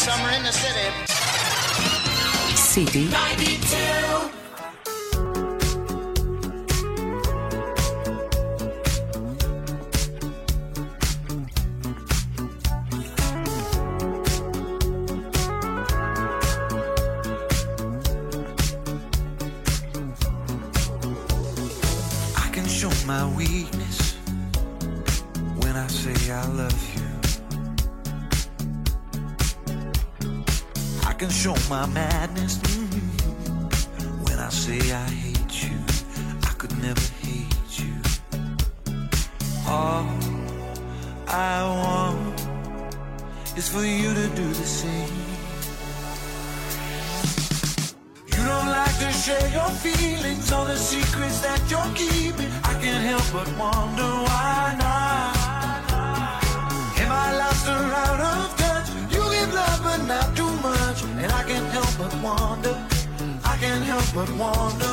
summer in the city. City 92. My madness mm, when I say I hate you. I could never hate you. All I want is for you to do the same. You don't like to share your feelings or the secrets that you're keeping. I can't help but wonder but one.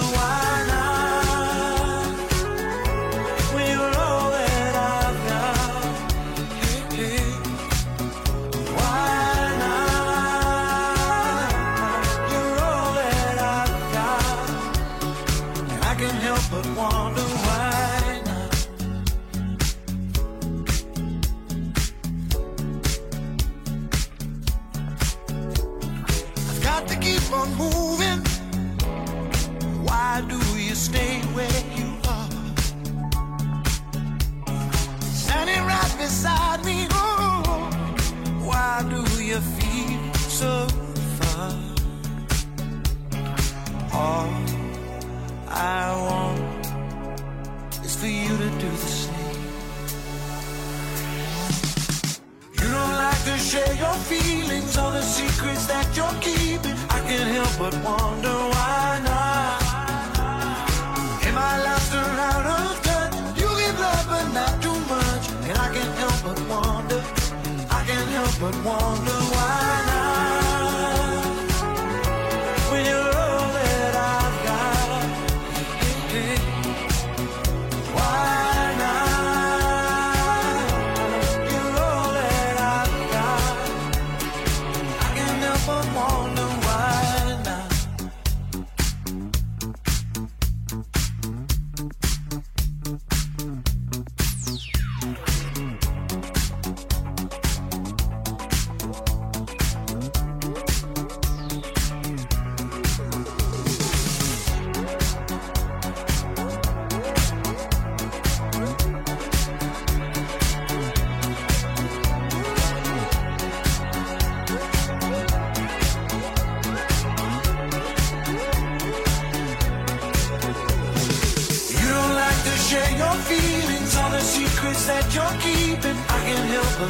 Why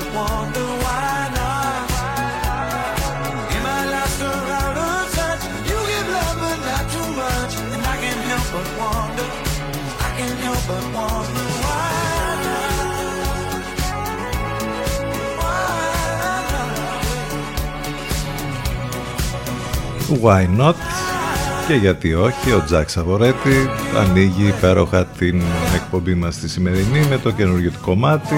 not; Και γιατί όχι ο Τζακ Σαβορέτη ανοίγει υπέροχα την εκπομπή μας τη σημερινή με το καινούργιο του κομμάτι.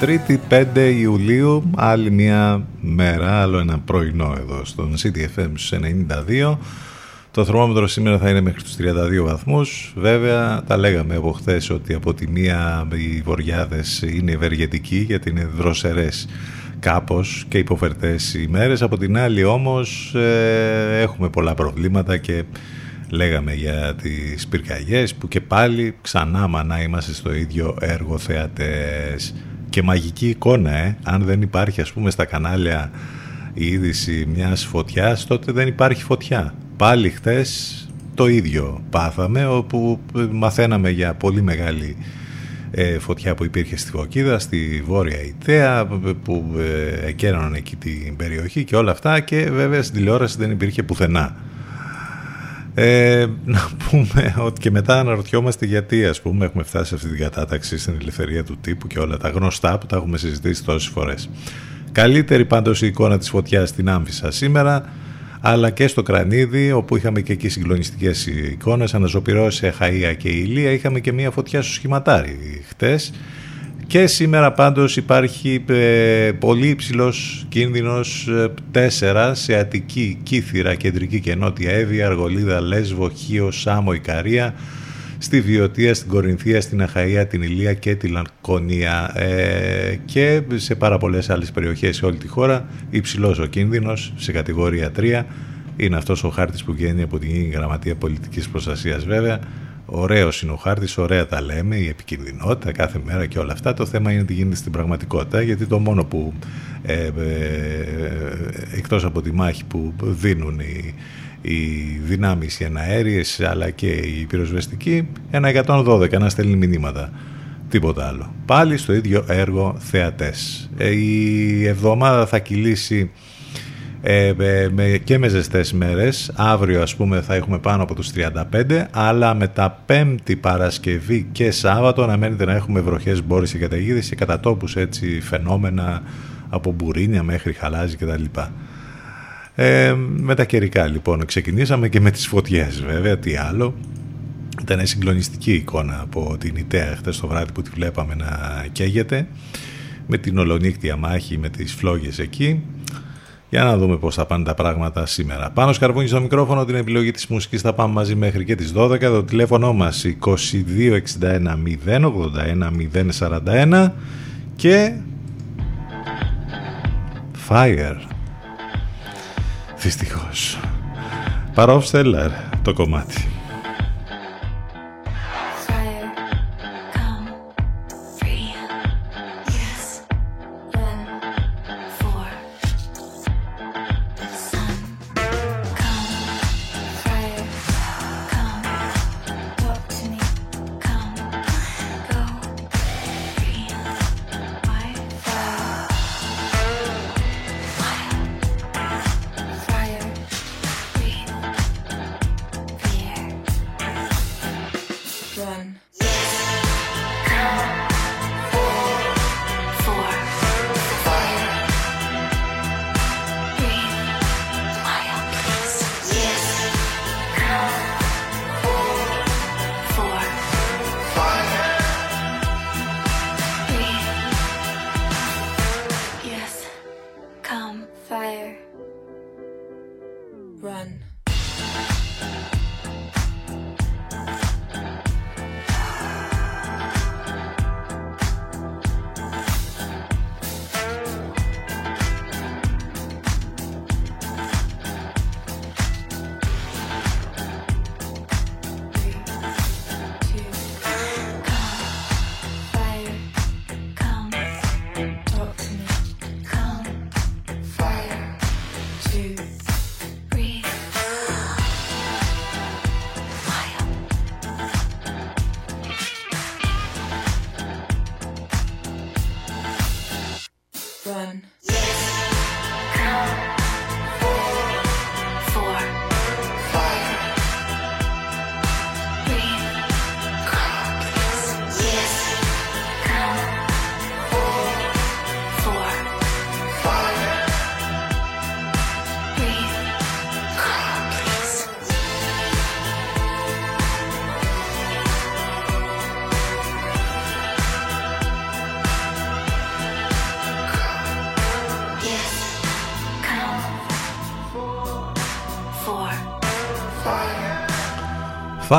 3η 5 Ιουλίου, άλλη μια μέρα, άλλο ένα πρωινό εδώ στον CTFM στους 92 το θερμόμετρο σήμερα θα είναι μέχρι τους 32 βαθμούς. Βέβαια, τα λέγαμε από χθες ότι από τη μία οι βοριάδες είναι ευεργετικοί γιατί είναι δροσερές κάπως και υποφερτές ημέρες. Από την άλλη όμως ε, έχουμε πολλά προβλήματα και λέγαμε για τις πυρκαγιές που και πάλι ξανά μανά είμαστε στο ίδιο έργο θεατές. Και μαγική εικόνα, ε, αν δεν υπάρχει ας πούμε στα κανάλια η είδηση μιας φωτιάς τότε δεν υπάρχει φωτιά. Πάλι χτες το ίδιο πάθαμε όπου μαθαίναμε για πολύ μεγάλη ε, φωτιά που υπήρχε στη Φωκίδα, στη Βόρεια Ιταία που ε, εκέραναν εκεί την περιοχή και όλα αυτά και βέβαια στην τηλεόραση δεν υπήρχε πουθενά. Ε, να πούμε ότι και μετά αναρωτιόμαστε γιατί ας πούμε έχουμε φτάσει σε αυτή την κατάταξη στην ελευθερία του τύπου και όλα τα γνωστά που τα έχουμε συζητήσει τόσες φορές. Καλύτερη πάντως η εικόνα της φωτιάς στην Άμφισσα σήμερα αλλά και στο Κρανίδι όπου είχαμε και εκεί συγκλονιστικές εικόνες αναζωπηρώσεις σε Χαΐα και Ηλία είχαμε και μια φωτιά στο σχηματάρι χτες Και σήμερα πάντως υπάρχει ε, πολύ υψηλός κίνδυνος 4 σε Αττική, Κύθυρα, Κεντρική και Νότια Εύη, Αργολίδα, Λέσβο, Χίο, Σάμο, Ικαρία, στη Βιωτία, στην Κορινθία, στην Αχαΐα, την Ηλία και τη Λανκονία ε, και σε πάρα πολλές άλλες περιοχές σε όλη τη χώρα υψηλός ο κίνδυνος σε κατηγορία 3 είναι αυτός ο χάρτης που βγαίνει από την Γραμματεία Πολιτικής Προστασίας βέβαια Ωραίος είναι ο χάρτης, ωραία τα λέμε, η επικινδυνότητα κάθε μέρα και όλα αυτά. Το θέμα είναι τι γίνεται στην πραγματικότητα, γιατί το μόνο που ε, ε, εκτός από τη μάχη που δίνουν οι, οι δυνάμεις οι εναέριες αλλά και οι πυροσβεστικοί ένα 112 να στέλνει μηνύματα. Τίποτα άλλο. Πάλι στο ίδιο έργο θεατές. Ε, η εβδομάδα θα κυλήσει ε, με, και με ζεστές μέρες αύριο ας πούμε θα έχουμε πάνω από τους 35 αλλά με τα πέμπτη Παρασκευή και Σάββατο να μένετε να έχουμε βροχές μπόρες και καταιγίδες και κατά τόπους έτσι φαινόμενα από μπουρίνια μέχρι χαλάζι κτλ. Ε, με τα καιρικά λοιπόν ξεκινήσαμε και με τις φωτιές βέβαια, τι άλλο. Ήταν συγκλονιστική εικόνα από την Ιταία χτες το βράδυ που τη βλέπαμε να καίγεται με την ολονύκτια μάχη με τις φλόγες εκεί. Για να δούμε πώς θα πάνε τα πράγματα σήμερα. Πάνω σκαρβούνι στο μικρόφωνο, την επιλογή της μουσικής θα πάμε μαζί μέχρι και τις 12. Το τηλέφωνο μας 2261 081 041 και Fire. Δυστυχώς. Παρόφστελαρ το κομμάτι.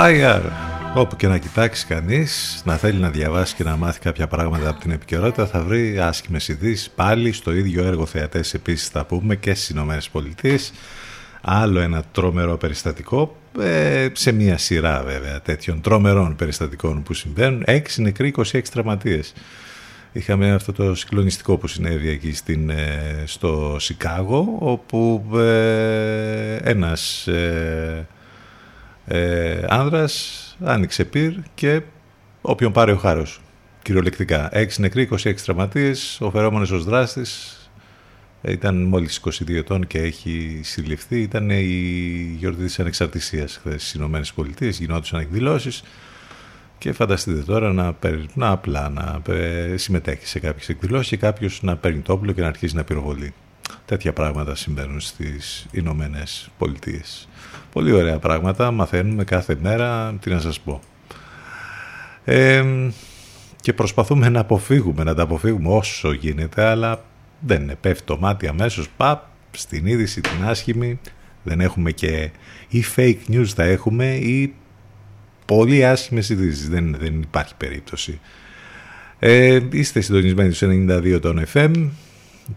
Fire. Όπου και να κοιτάξει κανείς, να θέλει να διαβάσει και να μάθει κάποια πράγματα από την επικαιρότητα, θα βρει άσχημες ειδήσεις πάλι στο ίδιο έργο θεατές επίσης θα πούμε και στις Ηνωμένες Πολιτείες. Άλλο ένα τρομερό περιστατικό, ε, σε μια σειρά βέβαια τέτοιων τρομερών περιστατικών που συμβαίνουν. 6 νεκροί, 26 τραυματίες. Είχαμε αυτό το συγκλονιστικό που συνέβη εκεί στην, ε, στο Σικάγο, όπου ε, ένας... Ε, ε, άνδρας άνοιξε πυρ και όποιον πάρει ο χάρος κυριολεκτικά. 6 νεκροί, 26 τραυματίες, ο φερόμενος ως δράστης ήταν μόλις 22 ετών και έχει συλληφθεί. Ήταν η γιορτή της ανεξαρτησίας χθες στις Ηνωμένες Πολιτείες, γινόντουσαν εκδηλώσεις και φανταστείτε τώρα να, να απλά να συμμετέχει σε κάποιες εκδηλώσεις και κάποιος να παίρνει το όπλο και να αρχίσει να πυροβολεί. Τέτοια πράγματα συμβαίνουν στις Ηνωμένες Πολιτείες. Πολύ ωραία πράγματα, μαθαίνουμε κάθε μέρα, τι να σας πω. και προσπαθούμε να αποφύγουμε, να τα αποφύγουμε όσο γίνεται, αλλά δεν είναι. Πέφτει το μάτι αμέσως, παπ, στην είδηση την άσχημη, δεν έχουμε και ή fake news θα έχουμε ή πολύ άσχημες ειδήσει. Δεν, δεν υπάρχει περίπτωση. Ε, είστε συντονισμένοι στους 92 των FM,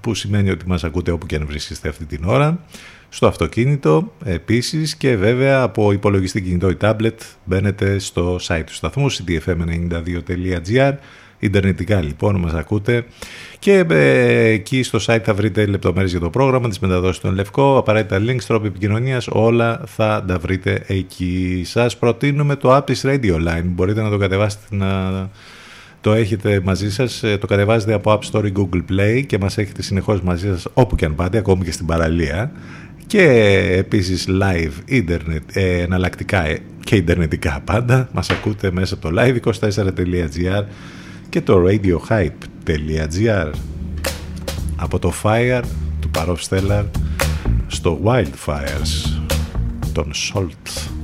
που σημαίνει ότι μας ακούτε όπου και αν βρίσκεστε αυτή την ώρα. Στο αυτοκίνητο επίσης και βέβαια από υπολογιστή κινητό ή tablet μπαίνετε στο site του σταθμού cdfm92.gr Ιντερνετικά λοιπόν μας ακούτε. Και ε, εκεί στο site θα βρείτε λεπτομέρειες για το πρόγραμμα, τις μεταδόσεις των Λευκό, απαραίτητα links, τρόποι επικοινωνίας, όλα θα τα βρείτε εκεί. Σας προτείνουμε το Apis Radio Line, μπορείτε να το κατεβάσετε να το έχετε μαζί σας, ε, το κατεβάζετε από App Store ή Google Play και μας έχετε συνεχώς μαζί σας όπου και αν πάτε, ακόμη και στην παραλία και επίσης live ίντερνετ, ε, εναλλακτικά ε, και ιντερνετικά πάντα. Μας ακούτε μέσα από το live24.gr και το radiohype.gr από το Fire του Παρόφ Stellar στο Wildfires των Salt.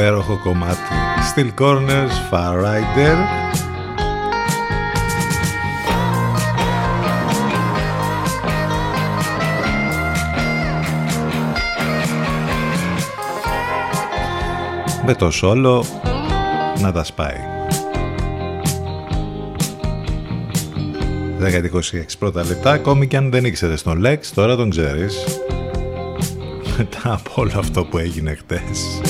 Υπέροχο κομμάτι. Steel Corners, Far Rider. Με το σόλο να τα σπάει. 10-26 πρώτα λεπτά, ακόμη και αν δεν ήξερες τον Lex, τώρα τον ξέρεις. Μετά από όλο αυτό που έγινε χτες.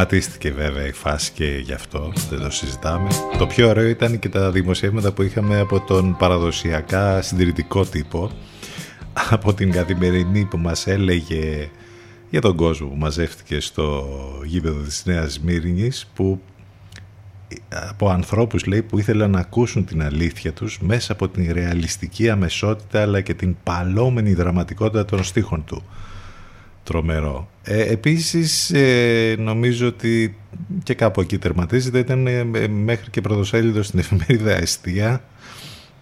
Τερματίστηκε βέβαια η φάση και γι' αυτό, δεν το συζητάμε. Το πιο ωραίο ήταν και τα δημοσιεύματα που είχαμε από τον παραδοσιακά συντηρητικό τύπο, από την καθημερινή που μας έλεγε για τον κόσμο που μαζεύτηκε στο γήπεδο της Νέας Μύρινης, που από ανθρώπους λέει που ήθελαν να ακούσουν την αλήθεια τους μέσα από την ρεαλιστική αμεσότητα αλλά και την παλόμενη δραματικότητα των στίχων του τρομερό. Ε, επίσης ε, νομίζω ότι και κάπου εκεί τερματίζεται ήταν ε, μέχρι και πρωτοσέλιδο στην εφημερίδα Εστία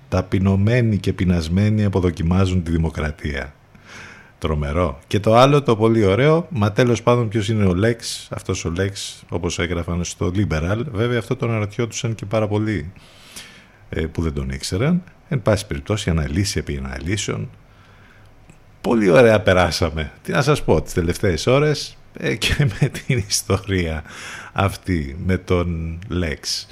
ταπεινωμένοι και πεινασμένοι αποδοκιμάζουν τη δημοκρατία. Τρομερό. Και το άλλο το πολύ ωραίο, μα τέλος πάντων ποιος είναι ο Λέξ, αυτός ο Λέξ όπως έγραφαν στο Liberal, βέβαια αυτό τον αναρωτιόντουσαν και πάρα πολλοί που δεν τον ήξεραν. Εν πάση περιπτώσει αναλύσει επί αναλύσεων, Πολύ ωραία περάσαμε. Τι να σας πω, τις τελευταίες ώρες ε, και με την ιστορία αυτή, με τον Λέξ.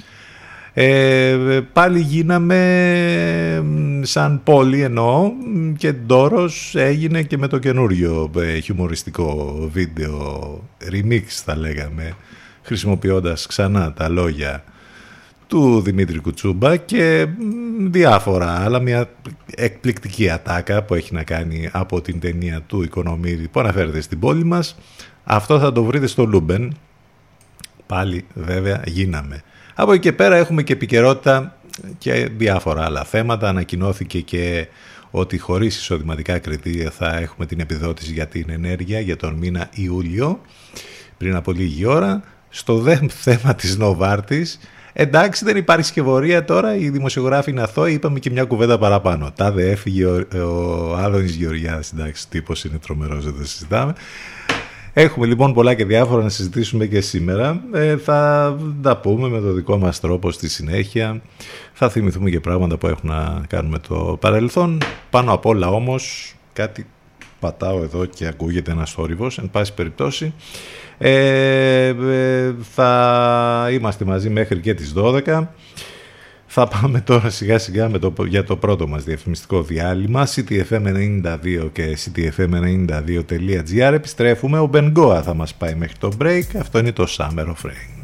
Ε, πάλι γίναμε σαν πόλη εννοώ και ντόρος έγινε και με το καινούριο ε, χιουμοριστικό βίντεο remix θα λέγαμε χρησιμοποιώντας ξανά τα λόγια του Δημήτρη Κουτσούμπα και διάφορα άλλα. Μια εκπληκτική ατάκα που έχει να κάνει από την ταινία του Οικονομίδη που αναφέρεται στην πόλη μας. Αυτό θα το βρείτε στο Λούμπεν. Πάλι βέβαια γίναμε. Από εκεί και πέρα έχουμε και επικαιρότητα και διάφορα άλλα θέματα. Ανακοινώθηκε και ότι χωρίς εισοδηματικά κριτήρια θα έχουμε την επιδότηση για την ενέργεια για τον μήνα Ιούλιο πριν από λίγη ώρα. Στο δε θέμα της Νοβάρτης Εντάξει, δεν υπάρχει σκευωρία τώρα. Οι δημοσιογράφοι είναι αθώοι. Είπαμε και μια κουβέντα παραπάνω. Τάδε έφυγε ο, ο Άδωνης Γεωργιάδης. Εντάξει, τύπος είναι τρομερός, δεν το συζητάμε. Έχουμε λοιπόν πολλά και διάφορα να συζητήσουμε και σήμερα. Ε, θα τα πούμε με το δικό μας τρόπο στη συνέχεια. Θα θυμηθούμε και πράγματα που έχουν να κάνουν με το παρελθόν. Πάνω απ' όλα όμως κάτι πατάω εδώ και ακούγεται ένας θόρυβος, εν πάση περιπτώσει. Ε, ε, θα είμαστε μαζί μέχρι και τις 12. Θα πάμε τώρα σιγά σιγά με το, για το πρώτο μας διαφημιστικό διάλειμμα. Ctfm92 και ctfm92.gr επιστρέφουμε. Ο Μπενγκόα θα μας πάει μέχρι το break. Αυτό είναι το Summer of Rain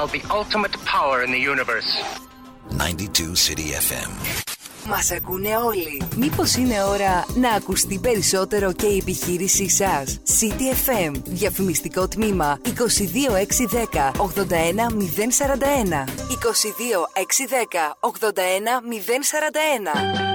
station is now the ultimate power in the universe. 92 City FM. Μας ακούνε όλοι. Μήπως είναι ώρα να ακουστεί περισσότερο και η επιχείρησή σας; City FM. Διαφημιστικό τμήμα 22610 81041. 22610 81041.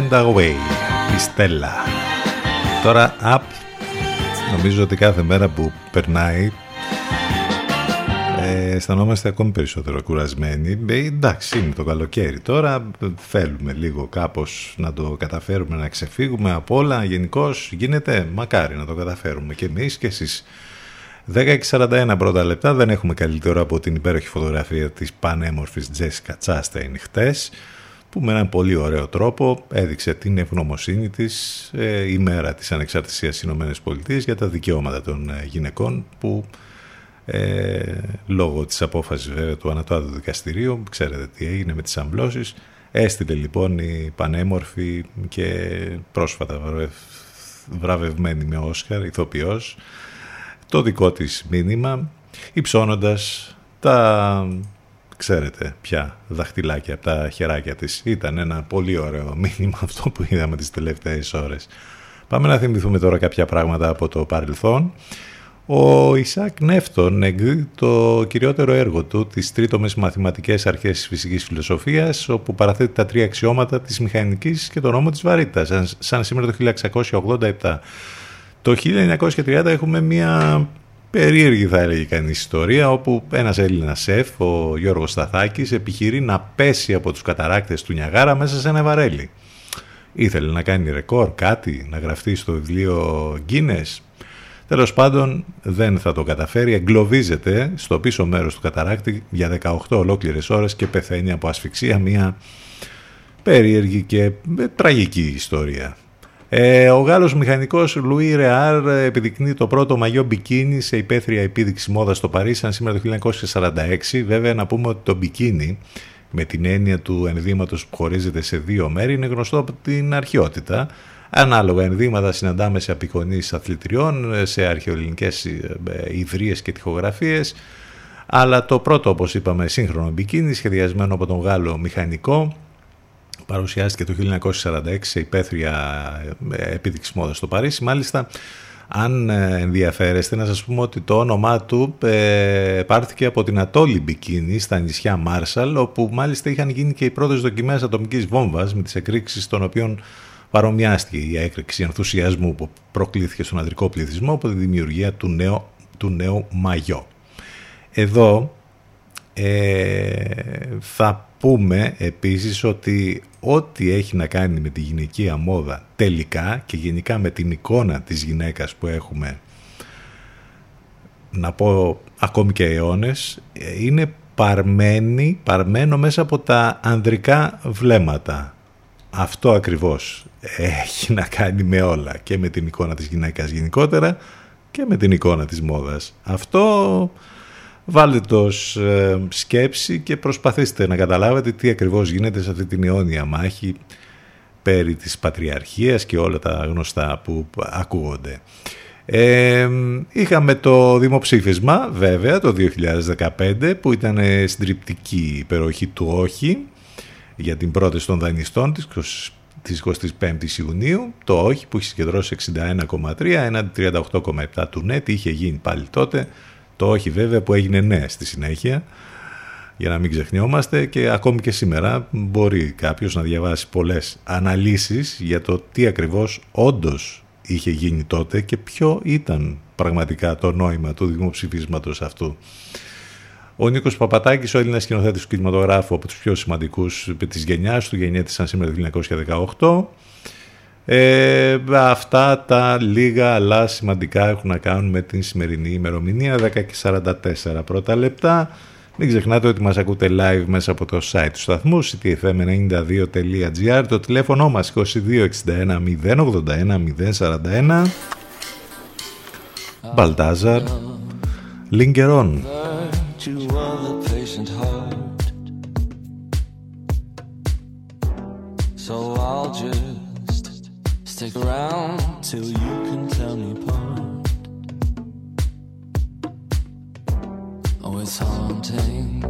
And Away, η Στέλλα. Τώρα Up, νομίζω ότι κάθε μέρα που περνάει ε, αισθανόμαστε ακόμη περισσότερο κουρασμένοι. Ε, εντάξει, είναι το καλοκαίρι τώρα, θέλουμε λίγο κάπως να το καταφέρουμε να ξεφύγουμε από όλα. Γενικώς γίνεται, μακάρι να το καταφέρουμε και εμείς και εσείς. 10.41 πρώτα λεπτά, δεν έχουμε καλύτερο από την υπέροχη φωτογραφία της πανέμορφης Τζέσικα Τσάστεϊν χτες που με έναν πολύ ωραίο τρόπο έδειξε την ευγνωμοσύνη της ε, ημέρα της ανεξαρτησίας στις ΗΠΑ για τα δικαιώματα των ε, γυναικών που ε, λόγω της απόφασης βέβαια του Ανατολικού Δικαστηρίου, ξέρετε τι έγινε με τις αμπλώσεις, έστειλε λοιπόν η πανέμορφη και πρόσφατα βραβευμένη με Όσκαρ, ηθοποιός, το δικό της μήνυμα, υψώνοντας τα ξέρετε πια δαχτυλάκια από τα χεράκια της. Ήταν ένα πολύ ωραίο μήνυμα αυτό που είδαμε τις τελευταίες ώρες. Πάμε να θυμηθούμε τώρα κάποια πράγματα από το παρελθόν. Ο Ισάκ Νεύτον εκδίδει το κυριότερο έργο του, τις τρίτομες μαθηματικές αρχές της φυσικής φιλοσοφίας, όπου παραθέτει τα τρία αξιώματα της μηχανικής και τον νόμο της βαρύτητας, σαν σήμερα το 1687. Το 1930 έχουμε μια περίεργη θα έλεγε κανείς ιστορία όπου ένας Έλληνας σεφ, ο Γιώργος Σταθάκης, επιχειρεί να πέσει από τους καταράκτες του Νιαγάρα μέσα σε ένα βαρέλι. Ήθελε να κάνει ρεκόρ, κάτι, να γραφτεί στο βιβλίο Guinness. Τέλος πάντων δεν θα το καταφέρει, εγκλωβίζεται στο πίσω μέρος του καταράκτη για 18 ολόκληρες ώρες και πεθαίνει από ασφυξία μια περίεργη και ε, τραγική ιστορία. Ε, ο Γάλλος μηχανικός Λουί Ρεάρ επιδεικνύει το πρώτο μαγιό μπικίνι σε υπαίθρια επίδειξη μόδας στο Παρίσι, αν σήμερα το 1946. Βέβαια να πούμε ότι το μπικίνι με την έννοια του ενδύματος που χωρίζεται σε δύο μέρη είναι γνωστό από την αρχαιότητα. Ανάλογα ενδύματα συναντάμε σε απεικονίσεις αθλητριών, σε αρχαιοελληνικές ε, ιδρύες και τυχογραφίες, αλλά το πρώτο, όπως είπαμε, σύγχρονο μπικίνι, σχεδιασμένο από τον Γάλλο μηχανικό, παρουσιάστηκε το 1946 σε υπαίθρια ε, επίδειξη μόδας στο Παρίσι. Μάλιστα, αν ε, ενδιαφέρεστε να σας πούμε ότι το όνομά του ε, πάρθηκε από την Ατόλη Μπικίνη στα νησιά Μάρσαλ όπου μάλιστα είχαν γίνει και οι πρώτες δοκιμές ατομικής βόμβας με τις εκρήξεις των οποίων παρομοιάστηκε η έκρηξη ενθουσιασμού που προκλήθηκε στον ανδρικό πληθυσμό από τη δημιουργία του νέου, του νέου μαγιό. Εδώ ε, θα πούμε επίσης ότι ό,τι έχει να κάνει με τη γυναικεία μόδα τελικά και γενικά με την εικόνα της γυναίκας που έχουμε να πω ακόμη και αιώνες είναι παρμένη, παρμένο μέσα από τα ανδρικά βλέμματα. Αυτό ακριβώς έχει να κάνει με όλα και με την εικόνα της γυναίκας γενικότερα και με την εικόνα της μόδας. Αυτό Βάλτε το ε, σκέψη και προσπαθήστε να καταλάβετε τι ακριβώς γίνεται σε αυτή την αιώνια μάχη περί της πατριαρχίας και όλα τα γνωστά που ακούγονται. Ε, είχαμε το δημοψήφισμα βέβαια το 2015 που ήταν συντριπτική υπεροχή του όχι για την πρόταση των δανειστών της της 25ης Ιουνίου το όχι που είχε συγκεντρώσει 61,3 έναντι 38,7 του ναι τι είχε γίνει πάλι τότε το όχι βέβαια που έγινε ναι στη συνέχεια για να μην ξεχνιόμαστε και ακόμη και σήμερα μπορεί κάποιος να διαβάσει πολλές αναλύσεις για το τι ακριβώς όντως είχε γίνει τότε και ποιο ήταν πραγματικά το νόημα του δημοψηφίσματος αυτού. Ο Νίκος Παπατάκης, ο Έλληνας σκηνοθέτης του κινηματογράφου από τους πιο σημαντικούς της γενιάς του, γεννιέται σήμερα το 1918, ε, αυτά τα λίγα αλλά σημαντικά έχουν να κάνουν με την σημερινή ημερομηνία 10 και 44 πρώτα λεπτά. Μην ξεχνάτε ότι μας ακούτε live μέσα από το site του σταθμού ctfm92.gr το τηλέφωνο μας 2261 081 041 Μπαλτάζαρ Λιγκερόν So I'll just Stick around till you can tell me apart. Oh, it's haunting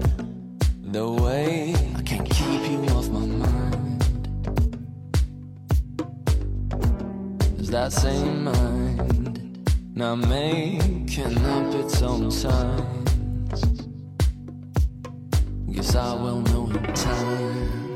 the way I can't keep you off my mind. Is that same mind now making up its own signs? Guess I will know in time.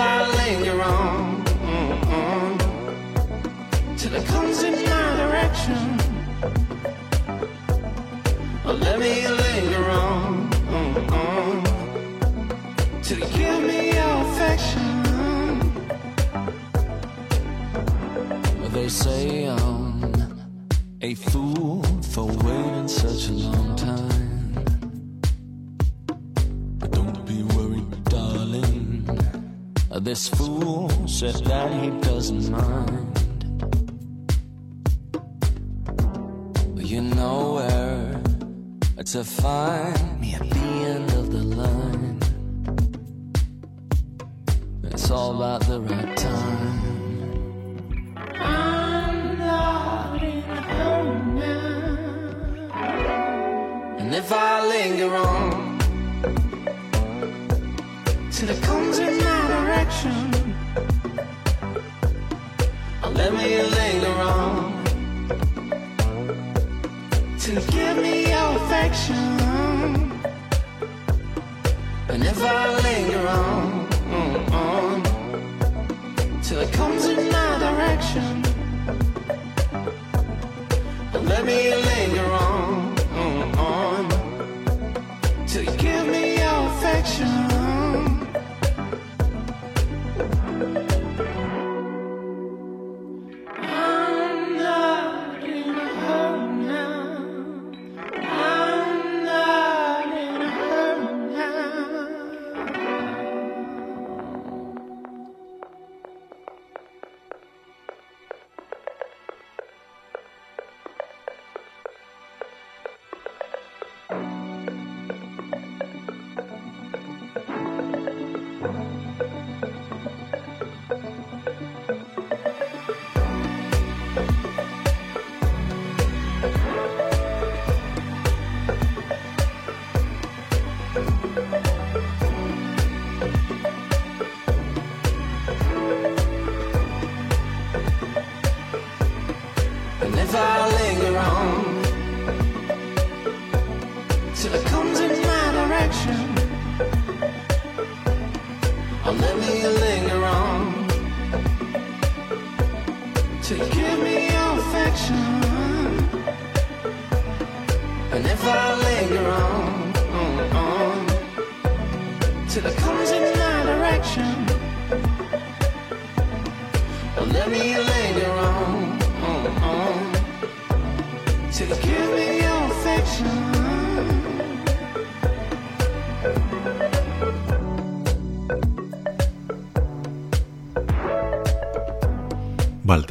I linger on mm-mm, till it comes in my direction, oh, let me linger on. Mm-mm to give me your affection. They say I'm a fool for waiting such a long time. This fool said that he doesn't mind. You know where to find me at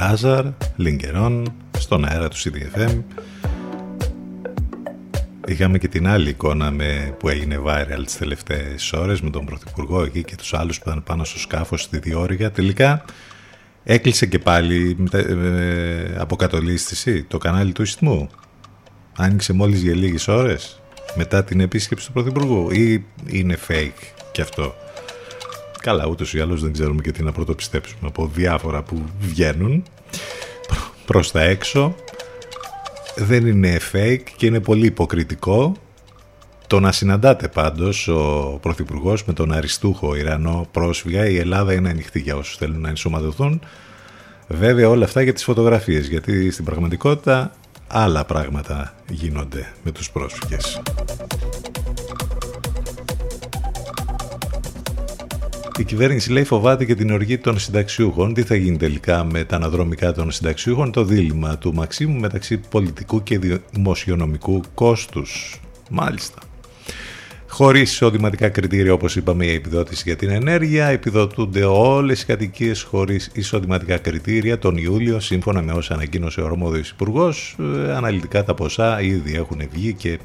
Μπαλτάζαρ, Λιγκερόν, στον αέρα του CDFM. Είχαμε και την άλλη εικόνα με, που έγινε viral τις τελευταίες ώρες με τον Πρωθυπουργό εκεί και τους άλλους που ήταν πάνω στο σκάφος στη διόρυγα. Τελικά έκλεισε και πάλι ε, αποκατολίστηση το κανάλι του Ιστμού. Άνοιξε μόλις για λίγες ώρες μετά την επίσκεψη του Πρωθυπουργού ή είναι fake και αυτό; Καλά, ούτως ή άλλως δεν ξέρουμε και τι να πρωτοπιστέψουμε από διάφορα που βγαίνουν προς τα έξω. Δεν είναι fake και είναι πολύ υποκριτικό. Το να συναντάτε πάντως ο Πρωθυπουργός με τον αριστούχο Ιρανό πρόσφυγα, η Ελλάδα είναι ανοιχτή για όσους θέλουν να ενσωματωθούν. Βέβαια όλα αυτά για τις φωτογραφίες, γιατί στην πραγματικότητα άλλα πράγματα γίνονται με τους πρόσφυγες. Η κυβέρνηση λέει φοβάται και την οργή των συνταξιούχων. Τι θα γίνει τελικά με τα αναδρομικά των συνταξιούχων, το δίλημα του Μαξίμου μεταξύ πολιτικού και δημοσιονομικού κόστους. Μάλιστα. Χωρίς εισοδηματικά κριτήρια, όπως είπαμε, η επιδότηση για την ενέργεια, επιδοτούνται όλες οι κατοικίες χωρίς εισοδηματικά κριτήρια τον Ιούλιο, σύμφωνα με όσα ανακοίνωσε ο Ορμόδιο Υπουργός. Ε, αναλυτικά τα ποσά ήδη έχουν βγει και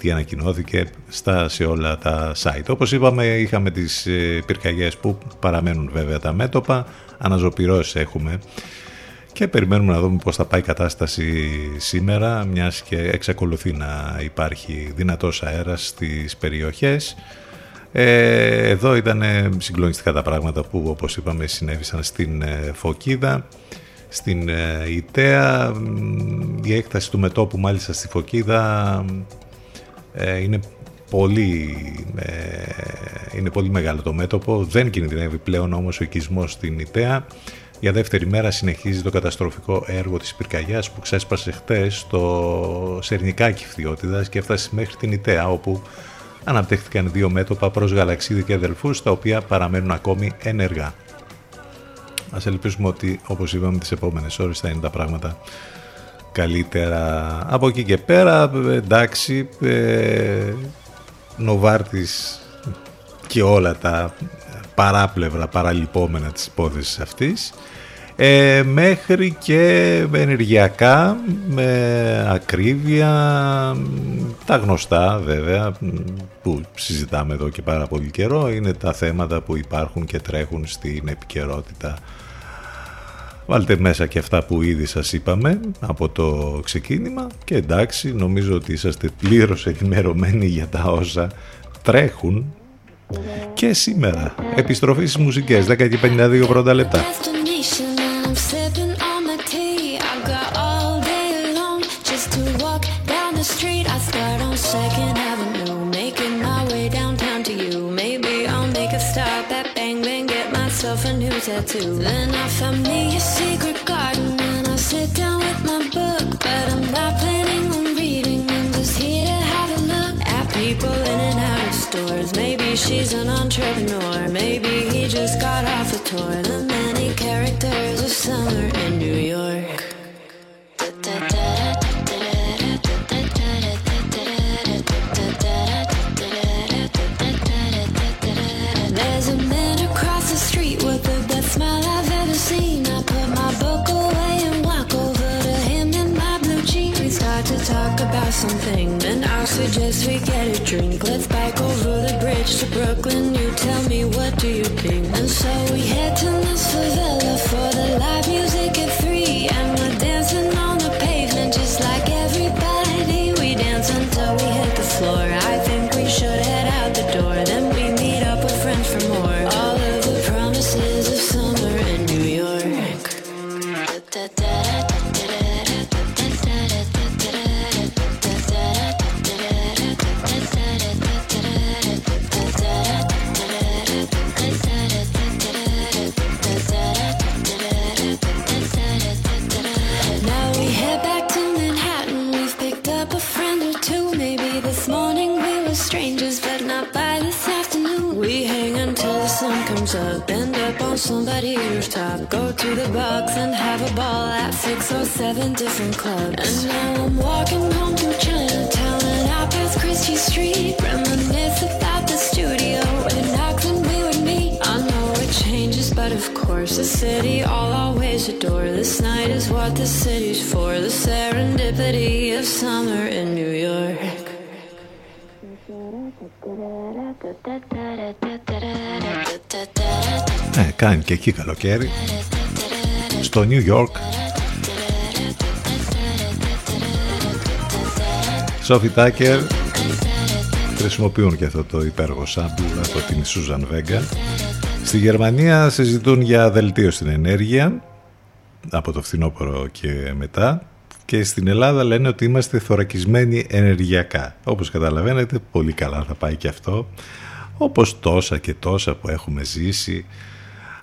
τι ανακοινώθηκε στα, σε όλα τα site. Όπως είπαμε είχαμε τις ε, πυρκαγιές που παραμένουν βέβαια τα μέτωπα, αναζωπυρώσεις έχουμε και περιμένουμε να δούμε πώς θα πάει η κατάσταση σήμερα μιας και εξακολουθεί να υπάρχει δυνατός αέρας στις περιοχές. Ε, εδώ ήταν συγκλονιστικά τα πράγματα που όπως είπαμε συνέβησαν στην ε, Φωκίδα στην Ιταία η έκταση του μετόπου μάλιστα στη Φωκίδα ε, είναι πολύ, ε, είναι πολύ μεγάλο το μέτωπο, δεν κινδυνεύει πλέον όμως ο οικισμός στην Ιταία. Για δεύτερη μέρα συνεχίζει το καταστροφικό έργο της πυρκαγιάς που ξέσπασε χτες στο Σερνικάκι Φθιώτιδας και έφτασε μέχρι την Ιταία όπου αναπτύχθηκαν δύο μέτωπα προς γαλαξίδι και αδελφούς τα οποία παραμένουν ακόμη ενεργά. Ας ελπίσουμε ότι όπως είπαμε τις επόμενες ώρες θα είναι τα πράγματα καλύτερα. Από εκεί και πέρα, εντάξει, ε, Νοβάρτης και όλα τα παράπλευρα, παραλυπόμενα της υπόθεσης αυτής, ε, μέχρι και ενεργειακά, με ακρίβεια, τα γνωστά βέβαια, που συζητάμε εδώ και πάρα πολύ καιρό, είναι τα θέματα που υπάρχουν και τρέχουν στην επικαιρότητα Βάλτε μέσα και αυτά που ήδη σας είπαμε από το ξεκίνημα και εντάξει νομίζω ότι είσαστε πλήρως ενημερωμένοι για τα όσα τρέχουν και σήμερα. Επιστροφή στις μουσικές 10 και 52 πρώτα λεπτά. Then she's an entrepreneur, maybe he just got off a tour. The many characters of summer in New York. There's a man across the street with the best smile I've ever seen. I put my book away and walk over to him in my blue jeans. We start to talk about something, then I suggest we get a drink. Let's to Brooklyn. You tell me somebody's rooftop. Go to the box and have a ball at six or seven different clubs. And now I'm walking home through Chinatown and out past Christie Street. Reminisce about the studio where Knox and we would meet. I know it changes, but of course, the city I'll always adore. This night is what the city's for. The serendipity of summer in New York. Ε, κάνει και εκεί καλοκαίρι. Στο New York. Σόφι Τάκερ χρησιμοποιούν και αυτό το υπέργο σάμπλ από την Σούζαν Βέγκα. Στη Γερμανία συζητούν για βελτίωση στην ενέργεια από το φθινόπωρο και μετά και στην Ελλάδα λένε ότι είμαστε θωρακισμένοι ενεργειακά. Όπως καταλαβαίνετε πολύ καλά θα πάει και αυτό. Όπως τόσα και τόσα που έχουμε ζήσει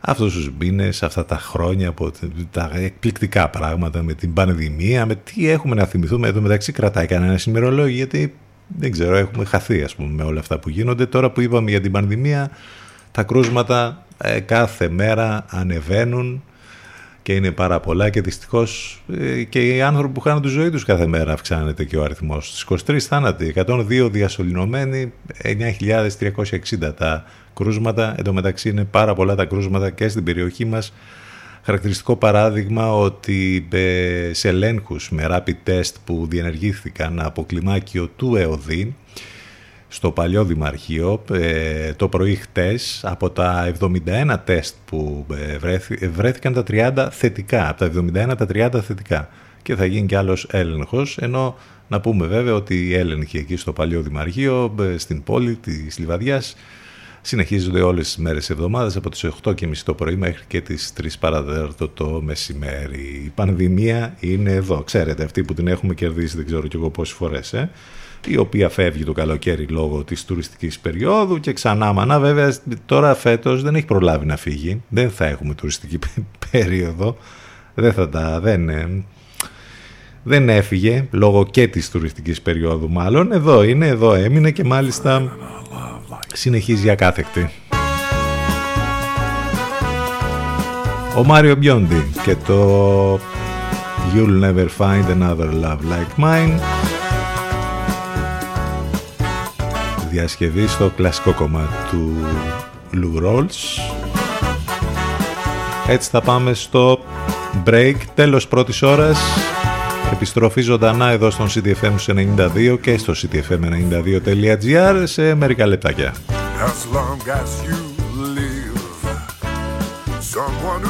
αυτούς τους μήνες, αυτά τα χρόνια από τα εκπληκτικά πράγματα με την πανδημία, με τι έχουμε να θυμηθούμε. Εδώ μεταξύ κρατάει κανένας ημερολόγιο γιατί δεν ξέρω έχουμε χαθεί ας πούμε με όλα αυτά που γίνονται. Τώρα που είπαμε για την πανδημία τα κρούσματα ε, κάθε μέρα ανεβαίνουν και είναι πάρα πολλά και δυστυχώς ε, και οι άνθρωποι που χάνουν τη ζωή τους κάθε μέρα αυξάνεται και ο αριθμός. Στις 23 θάνατοι, 102 διασωληνωμένοι, 9.360 τα κρούσματα. Εν τω μεταξύ είναι πάρα πολλά τα κρούσματα και στην περιοχή μας. Χαρακτηριστικό παράδειγμα ότι ε, σε ελέγχους με rapid test που διενεργήθηκαν από κλιμάκιο του ΕΟΔΗ στο παλιό Δημαρχείο ε, το πρωί χτες από τα 71 τεστ που ε, βρέθη, βρέθηκαν τα 30 θετικά από τα 71 τα 30 θετικά και θα γίνει και άλλος έλεγχος ενώ να πούμε βέβαια ότι οι έλεγχοι εκεί στο παλιό Δημαρχείο ε, στην πόλη της Λιβαδιάς συνεχίζονται όλες τις μέρες της εβδομάδας από τις 8.30 το πρωί μέχρι και τις 3 παραδέρτο το μεσημέρι. Η πανδημία είναι εδώ. Ξέρετε, αυτή που την έχουμε κερδίσει δεν ξέρω κι εγώ πόσες φορές. Ε; Η οποία φεύγει το καλοκαίρι λόγω της τουριστικής περίοδου και ξανά μανά βέβαια τώρα φέτος δεν έχει προλάβει να φύγει. Δεν θα έχουμε τουριστική περίοδο. Δεν θα τα δεν, δεν έφυγε λόγω και της τουριστικής περίοδου μάλλον. Εδώ είναι, εδώ έμεινε και μάλιστα συνεχίζει ακάθεκτη. Ο Μάριο Μπιόντι και το You'll never find another love like mine διασκευή στο κλασικό κομμάτι του Lou Rolls. Έτσι θα πάμε στο break, τέλος πρώτης ώρας. Επιστροφή ζωντανά εδώ στον CTFM 92 και στο ctfm92.gr σε μερικά λεπτάκια. As long as you live, someone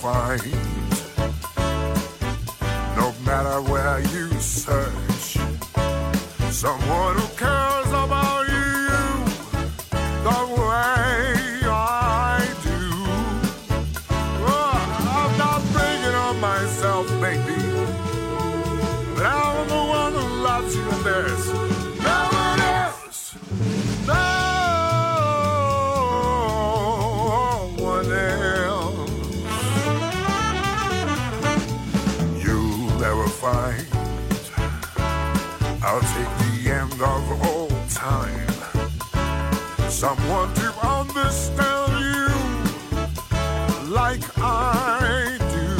find. No matter where you search, someone who cares someone to understand you like I do.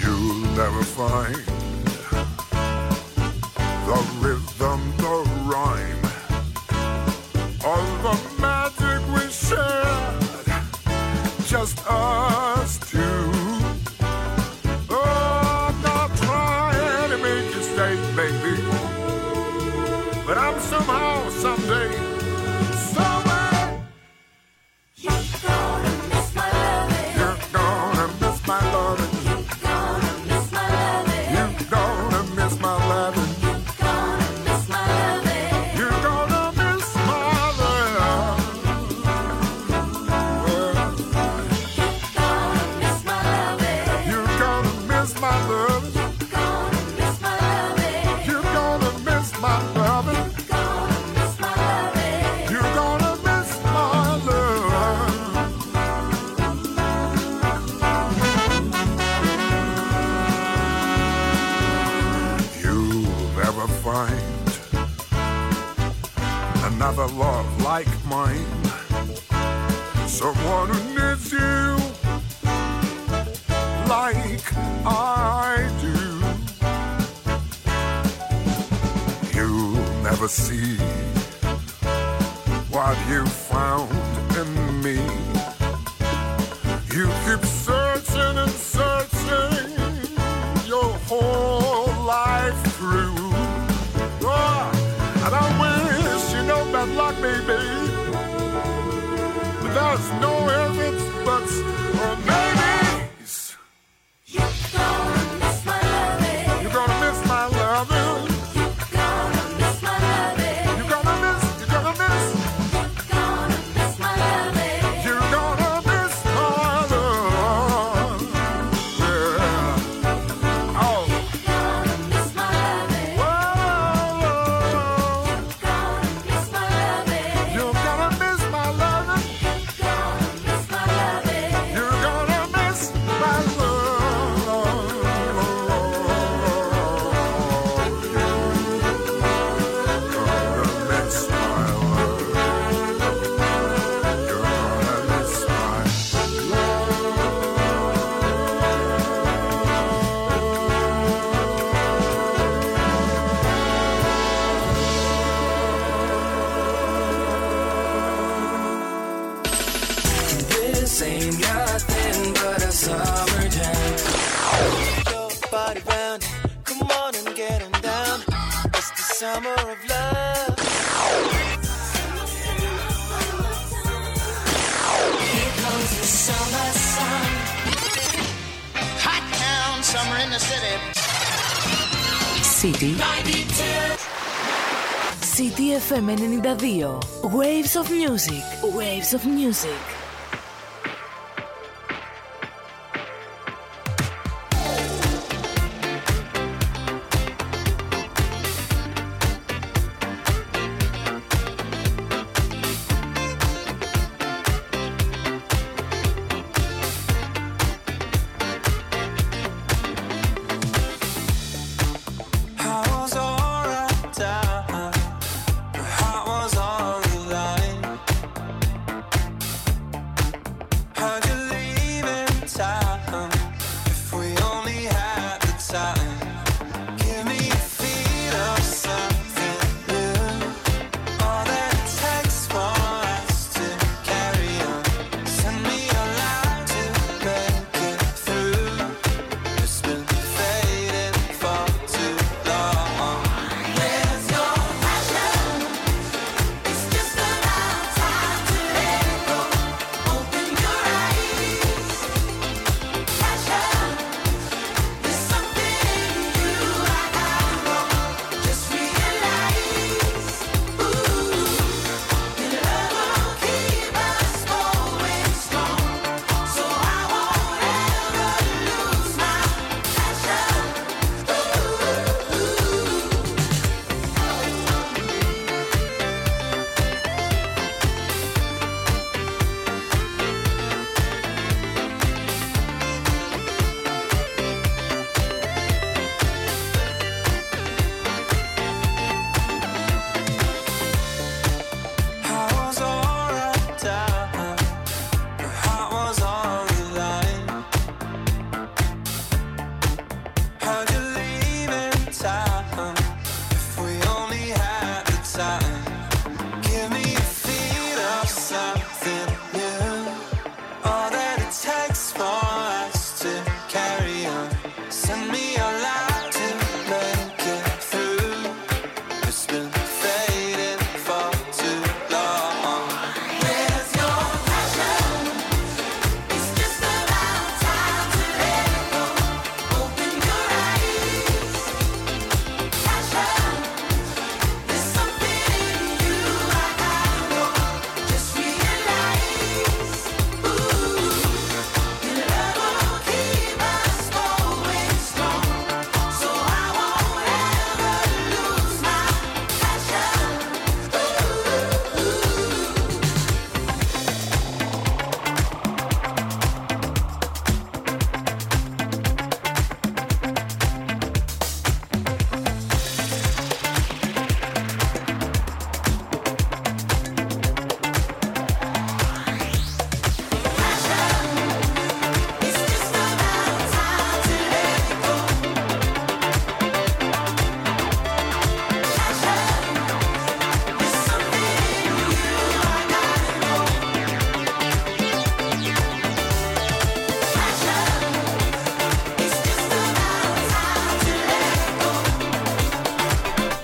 You'll never find the rhythm, the rhyme, all the magic we shared, just us. DFM 92. Waves of Music. Waves of Music.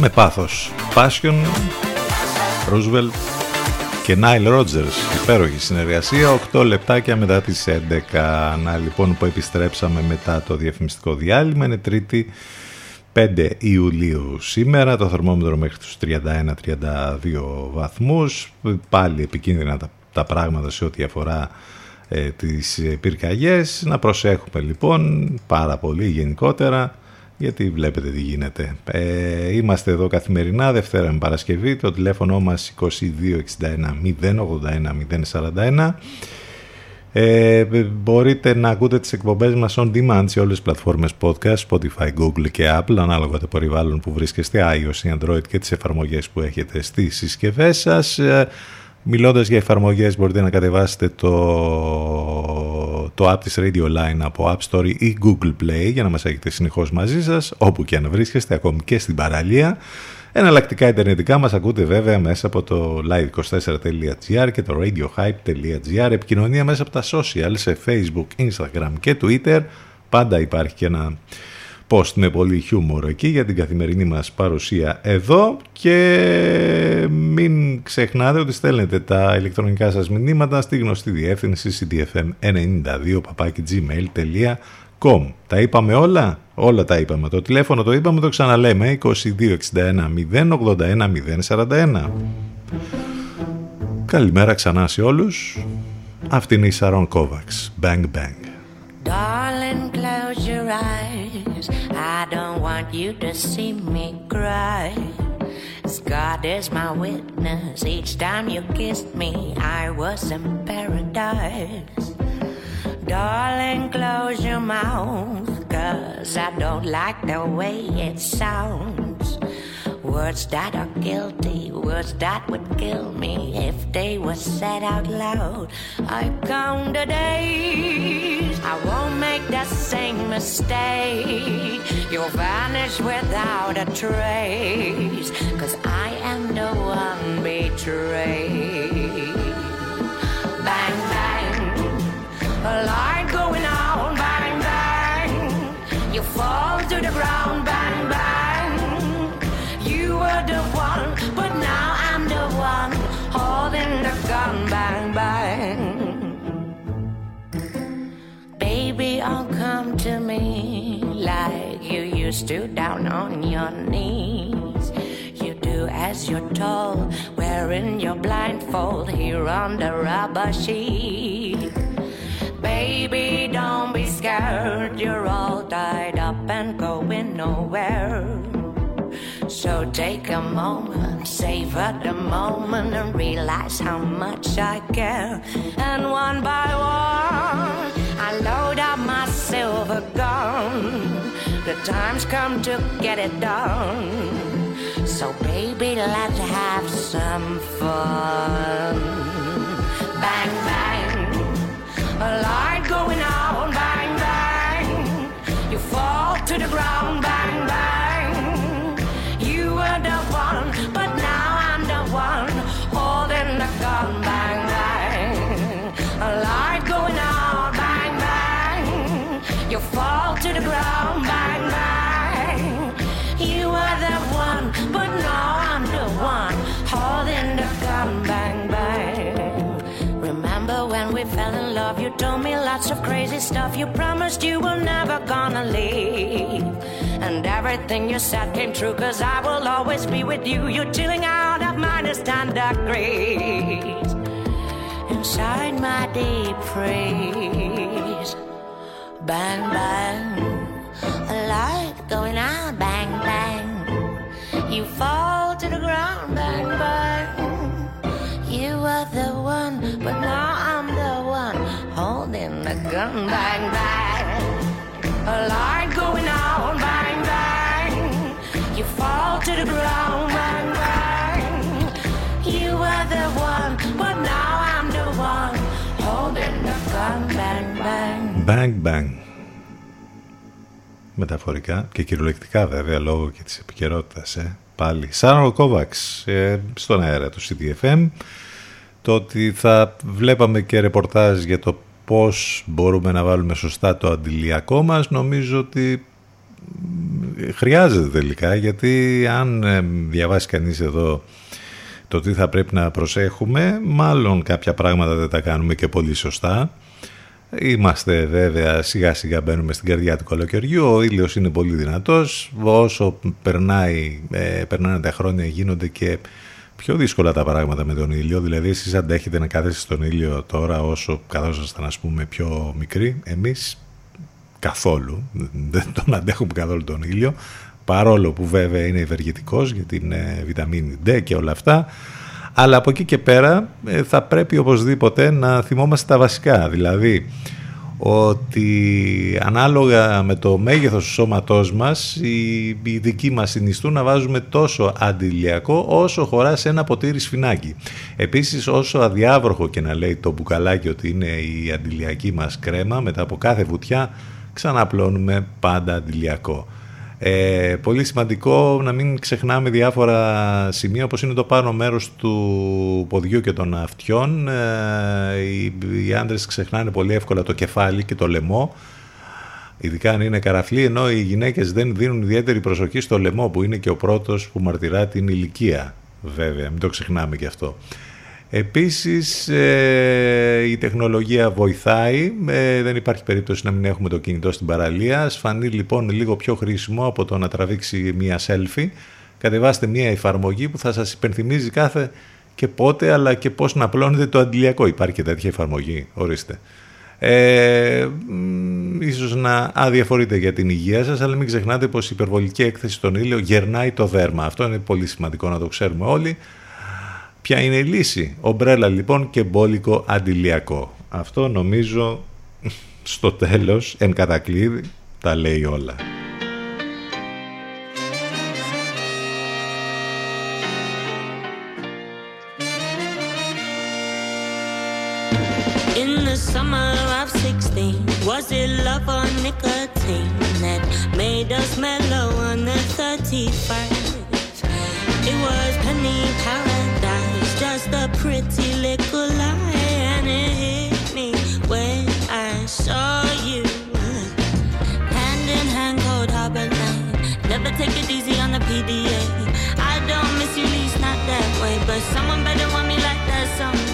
Με πάθος. Passion, Roosevelt και Nile Rodgers. Υπέροχη συνεργασία, 8 λεπτάκια μετά τις 11. Να λοιπόν που επιστρέψαμε μετά το διαφημιστικό διάλειμμα, είναι τρίτη 5 Ιουλίου σήμερα, το θερμόμετρο μέχρι τους 31-32 βαθμούς, πάλι επικίνδυνα τα, τα πράγματα σε ό,τι αφορά ε, τις πυρκαγιές. Να προσέχουμε λοιπόν πάρα πολύ γενικότερα γιατί βλέπετε τι γίνεται. Ε, είμαστε εδώ καθημερινά, Δευτέρα με Παρασκευή, το τηλέφωνο μας 2261 081 041. Ε, μπορείτε να ακούτε τις εκπομπές μας on demand σε όλες τις πλατφόρμες podcast, Spotify, Google και Apple, ανάλογα το περιβάλλον που βρίσκεστε, iOS ή Android και τις εφαρμογές που έχετε στις συσκευές σας. Ε, Μιλώντας για εφαρμογές μπορείτε να κατεβάσετε το, το app της Radio Line από App Store ή Google Play για να μας έχετε συνεχώς μαζί σας όπου και αν βρίσκεστε ακόμη και στην παραλία. Εναλλακτικά ιντερνετικά μας ακούτε βέβαια μέσα από το live24.gr και το radiohype.gr επικοινωνία μέσα από τα social σε Facebook, Instagram και Twitter πάντα υπάρχει και ένα post με πολύ χιούμορ εκεί για την καθημερινή μας παρουσία εδώ και μην ξεχνάτε ότι στέλνετε τα ηλεκτρονικά σας μηνύματα στη γνωστή διεύθυνση cdfm92 gmail.com Τα είπαμε όλα, όλα τα είπαμε. Το τηλέφωνο το είπαμε, το ξαναλέμε 2261 081 041. Καλημέρα ξανά σε όλους. Αυτή είναι η Σαρών Κόβαξ. Bang bang. Darling, close your eyes. I don't want you to see me cry. God is my witness, each time you kissed me, I was in paradise. Darling, close your mouth, cause I don't like the way it sounds. Words that are guilty, words that would kill me if they were said out loud. I count the days, I won't make the same mistake. You'll vanish without a trace, cause I am the one betrayed. Bang, bang, a light going out, bang, bang. You fall to the ground, to me like you used to down on your knees. You do as you're told, wearing your blindfold here on the rubber sheet. Baby, don't be scared, you're all tied up and going nowhere. So take a moment, savor the moment, and realize how much I care. And one by one, Load up my silver gun. The time's come to get it done. So, baby, let's have some fun. Bang, bang, a light going out, bang, bang. You fall to the ground, bang. Love? You told me lots of crazy stuff. You promised you were never gonna leave. And everything you said came true, cause I will always be with you. You're chilling out at minus 10 degrees. Inside my deep freeze. Bang, bang. A light going out, bang, bang. You fall to the ground, bang, bang. You were the one, but now I'm holding the gun, bang, bang. A light going out, bang, bang. You fall to the ground, bang, bang. You were the one, but now I'm the one holding the gun, bang, bang. Bang bang. Μεταφορικά και κυριολεκτικά βέβαια λόγω και της επικαιρότητα. Ε. Πάλι. Σαν Κόβαξ ε, στον αέρα του CDFM. Το ότι θα βλέπαμε και ρεπορτάζ για το πώς μπορούμε να βάλουμε σωστά το αντιλιακό μας νομίζω ότι χρειάζεται τελικά γιατί αν ε, διαβάσει κανείς εδώ το τι θα πρέπει να προσέχουμε μάλλον κάποια πράγματα δεν τα κάνουμε και πολύ σωστά. Είμαστε βέβαια σιγά σιγά μπαίνουμε στην καρδιά του καλοκαιριού, ο ήλιος είναι πολύ δυνατός, όσο περνάει, ε, περνάνε τα χρόνια γίνονται και πιο δύσκολα τα πράγματα με τον ήλιο, δηλαδή εσείς αντέχετε να κάθεστε στον ήλιο τώρα όσο καθόσασταν ας πούμε πιο μικροί, εμείς καθόλου, δεν τον αντέχουμε καθόλου τον ήλιο, παρόλο που βέβαια είναι ευεργετικός για την ε, βιταμίνη D και όλα αυτά, αλλά από εκεί και πέρα ε, θα πρέπει οπωσδήποτε να θυμόμαστε τα βασικά. Δηλαδή ότι ανάλογα με το μέγεθος του σώματός μας οι, οι δικοί μας συνιστούν να βάζουμε τόσο αντιλιακό όσο χωρά σε ένα ποτήρι σφινάκι. Επίσης όσο αδιάβροχο και να λέει το μπουκαλάκι ότι είναι η αντιλιακή μας κρέμα μετά από κάθε βουτιά ξαναπλώνουμε πάντα αντιλιακό. Ε, πολύ σημαντικό να μην ξεχνάμε διάφορα σημεία όπως είναι το πάνω μέρος του ποδιού και των αυτιών. Ε, οι, οι άντρες ξεχνάνε πολύ εύκολα το κεφάλι και το λαιμό ειδικά αν είναι καραφλή, ενώ οι γυναίκες δεν δίνουν ιδιαίτερη προσοχή στο λαιμό που είναι και ο πρώτος που μαρτυρά την ηλικία βέβαια, μην το ξεχνάμε και αυτό. Επίσης ε, η τεχνολογία βοηθάει, ε, δεν υπάρχει περίπτωση να μην έχουμε το κινητό στην παραλία. Σφανεί λοιπόν λίγο πιο χρήσιμο από το να τραβήξει μία selfie. Κατεβάστε μία εφαρμογή που θα σας υπενθυμίζει κάθε και πότε αλλά και πώς να απλώνετε το αντιλιακό. Υπάρχει και τέτοια εφαρμογή, ορίστε. Ε, ίσως να αδιαφορείτε για την υγεία σας, αλλά μην ξεχνάτε πως η υπερβολική έκθεση στον ήλιο γερνάει το δέρμα. Αυτό είναι πολύ σημαντικό να το ξέρουμε όλοι. Ποια είναι η λύση. Ομπρέλα λοιπόν και μπόλικο αντιλιακό. Αυτό νομίζω στο τέλος, εν κατακλείδη, τα λέει όλα. In the summer of 16, was it love or nicotine that made us mellow on the 31st? It was penny paradise, a pretty little lie, and it hit me when I saw you. Hand in hand, cold harbor lane. Never take it easy on the PDA. I don't miss you, least not that way, but someone better want me like that someday.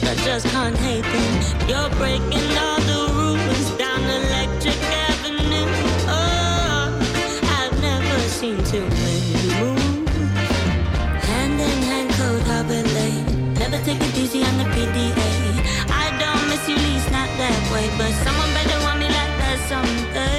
But I just can't hate them. You're breaking all the rules down Electric Avenue. Oh, I've never seen too many move. Hand in hand, code harbor lane. Never take it easy on the PDA. I don't miss you, least not that way, but someone better want me like that someday.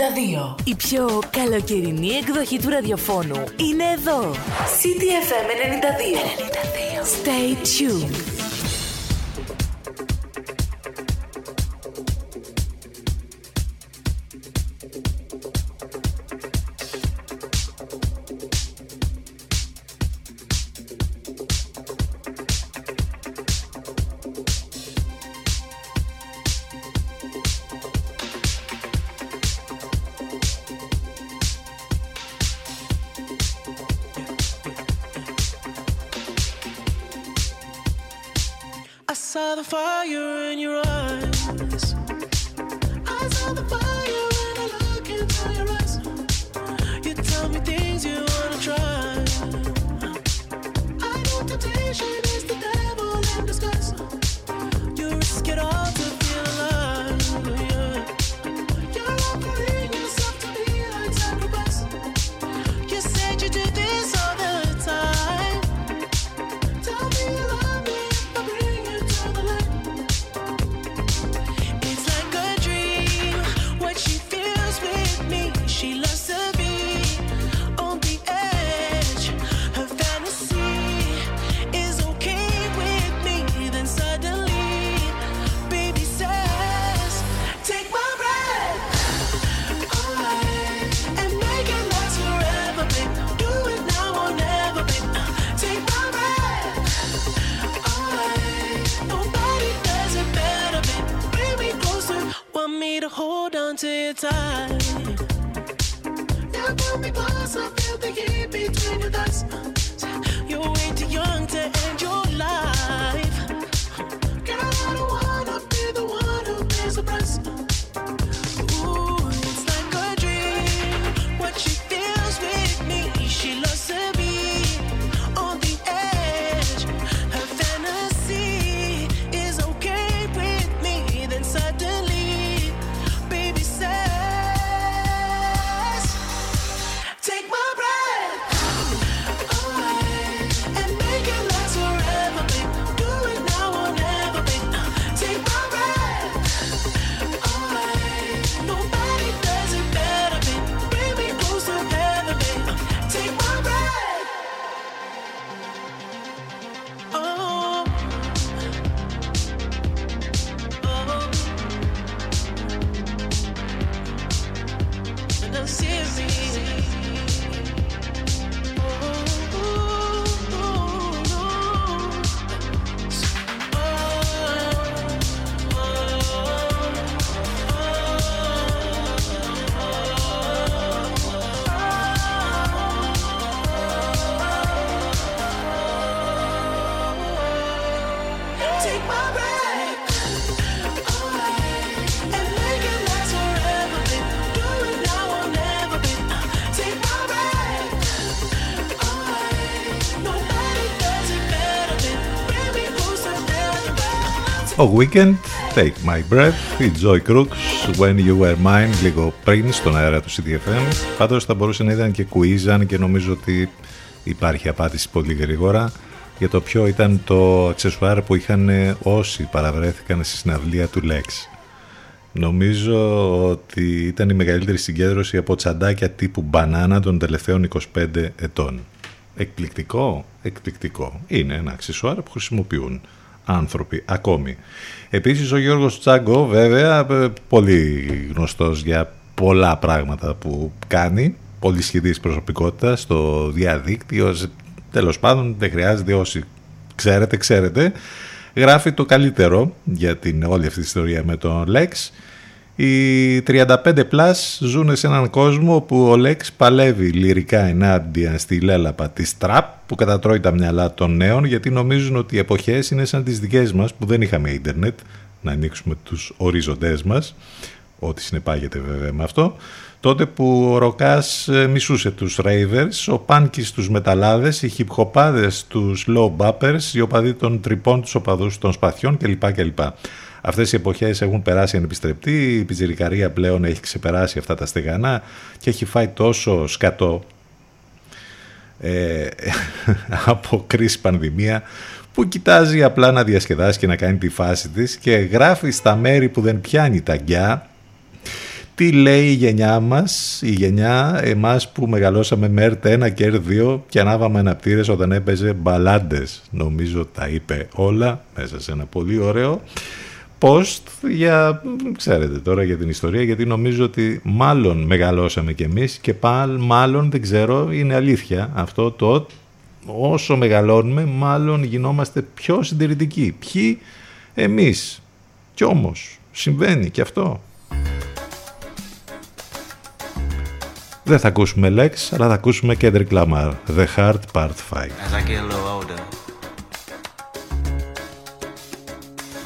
92. Η πιο καλοκαιρινή εκδοχή του ραδιοφώνου είναι εδώ. CTFM 92. 92. Stay tuned. Ο Weekend, Take My Breath, η Joy Crooks, When You Were Mine, λίγο πριν στον αέρα του CDFM. Πάντως θα μπορούσε να ήταν και quiz, αν και νομίζω ότι υπάρχει απάντηση πολύ γρήγορα για το ποιο ήταν το αξεσουάρ που είχαν όσοι παραβρέθηκαν στη συναυλία του Lex. Νομίζω ότι ήταν η μεγαλύτερη συγκέντρωση από τσαντάκια τύπου μπανάνα των τελευταίων 25 ετών. Εκπληκτικό, εκπληκτικό. Είναι ένα αξεσουάρ που χρησιμοποιούν άνθρωποι ακόμη. Επίσης ο Γιώργος Τσάγκο βέβαια ε, πολύ γνωστός για πολλά πράγματα που κάνει πολύ σχεδής προσωπικότητα στο διαδίκτυο. Σε- τέλος πάντων δεν χρειάζεται όσοι ξέρετε ξέρετε. Γράφει το καλύτερο για την όλη αυτή τη ιστορία με τον Lex οι 35 plus ζουν σε έναν κόσμο όπου ο Λέξ παλεύει λυρικά ενάντια στη λέλαπα της τραπ που κατατρώει τα μυαλά των νέων γιατί νομίζουν ότι οι εποχές είναι σαν τις δικές μας που δεν είχαμε ίντερνετ να ανοίξουμε τους οριζοντές μας ό,τι συνεπάγεται βέβαια με αυτό τότε που ο Ροκάς ε, μισούσε τους ravers, ο Πάνκης τους μεταλλάδες, οι χιπχοπάδες τους low buppers, οι οπαδοί των τρυπών τους οπαδούς των σπαθιών κλπ. κλπ. Αυτές οι εποχές έχουν περάσει ανεπιστρεπτή, η πιτσιρικαρία πλέον έχει ξεπεράσει αυτά τα στεγανά και έχει φάει τόσο σκατό ε, από κρίση πανδημία που κοιτάζει απλά να διασκεδάσει και να κάνει τη φάση της και γράφει στα μέρη που δεν πιάνει τα γκιά τι λέει η γενιά μας, η γενιά εμάς που μεγαλώσαμε με R1 και R2 και ανάβαμε αναπτήρες όταν έπαιζε μπαλάντες. Νομίζω τα είπε όλα μέσα σε ένα πολύ ωραίο post για, ξέρετε τώρα για την ιστορία γιατί νομίζω ότι μάλλον μεγαλώσαμε κι εμείς και πάλι μάλλον δεν ξέρω είναι αλήθεια αυτό το όσο μεγαλώνουμε μάλλον γινόμαστε πιο συντηρητικοί. Ποιοι; Εμείς. Κι όμως συμβαίνει και αυτό. Δεν θα ακούσουμε Lex, αλλά θα ακούσουμε Kendrick Lamar, The Heart Part 5. As I get a little older,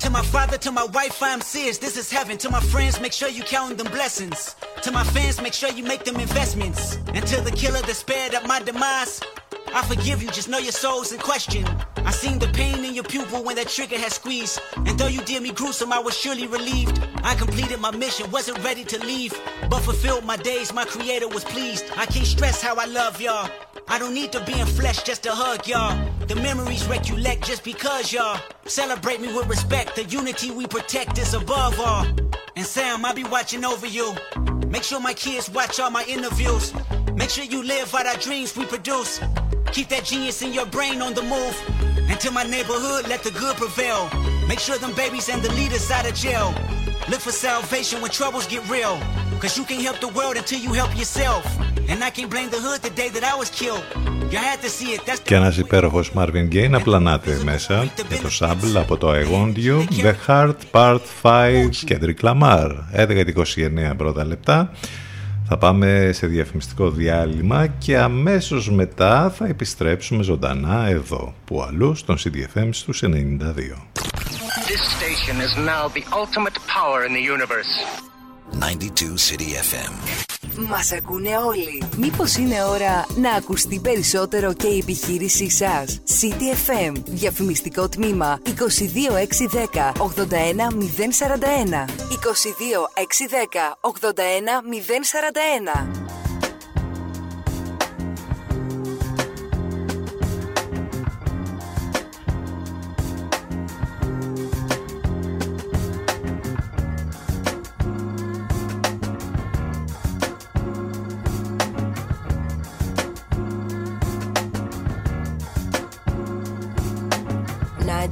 To my father, to my wife, I'm serious. This is heaven. To my friends, make sure you count them blessings. To my fans, make sure you make them investments. And to the killer that spared at my demise, I forgive you. Just know your soul's in question. I seen the pain in your pupil when that trigger had squeezed. And though you did me gruesome, I was surely relieved. I completed my mission, wasn't ready to leave, but fulfilled my days. My creator was pleased. I can't stress how I love y'all. I don't need to be in flesh just to hug y'all. The memories recollect just because y'all celebrate me with respect. The unity we protect is above all. And Sam, I'll be watching over you. Make sure my kids watch all my interviews. Make sure you live out our dreams we produce. Keep that genius in your brain on the move. And to my neighborhood, let the good prevail. Make sure them babies and the leaders out of jail. Look for salvation when troubles get real. Cause you can't help the world until you help yourself. And I can't blame the hood the day that I was killed. You had to see it, that's Και ένας υπέροχος Marvin Gaye να πλανάται μέσα με το sample από το I Want You, The Heart Part 5, Kendrick Lamar. 11-29 πρώτα λεπτά. Θα πάμε σε διαφημιστικό διάλειμμα και αμέσως μετά θα επιστρέψουμε ζωντανά εδώ, που αλλού στον CDFM στους 92. This station is now the ultimate power in the universe. 92 City FM. Μας ακούνε όλοι. Μήπως είναι ώρα να ακουστεί περισσότερο και η επιχείρησή σας; CTFM. Διαφημιστικό τμήμα 22610 81041. 22610 81041.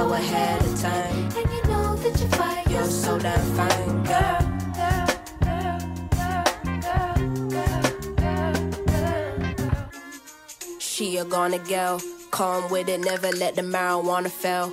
So ahead of time. and you know that you're fire. You're so damn fine, girl. She a gonna girl, calm with it, never let the marijuana fail.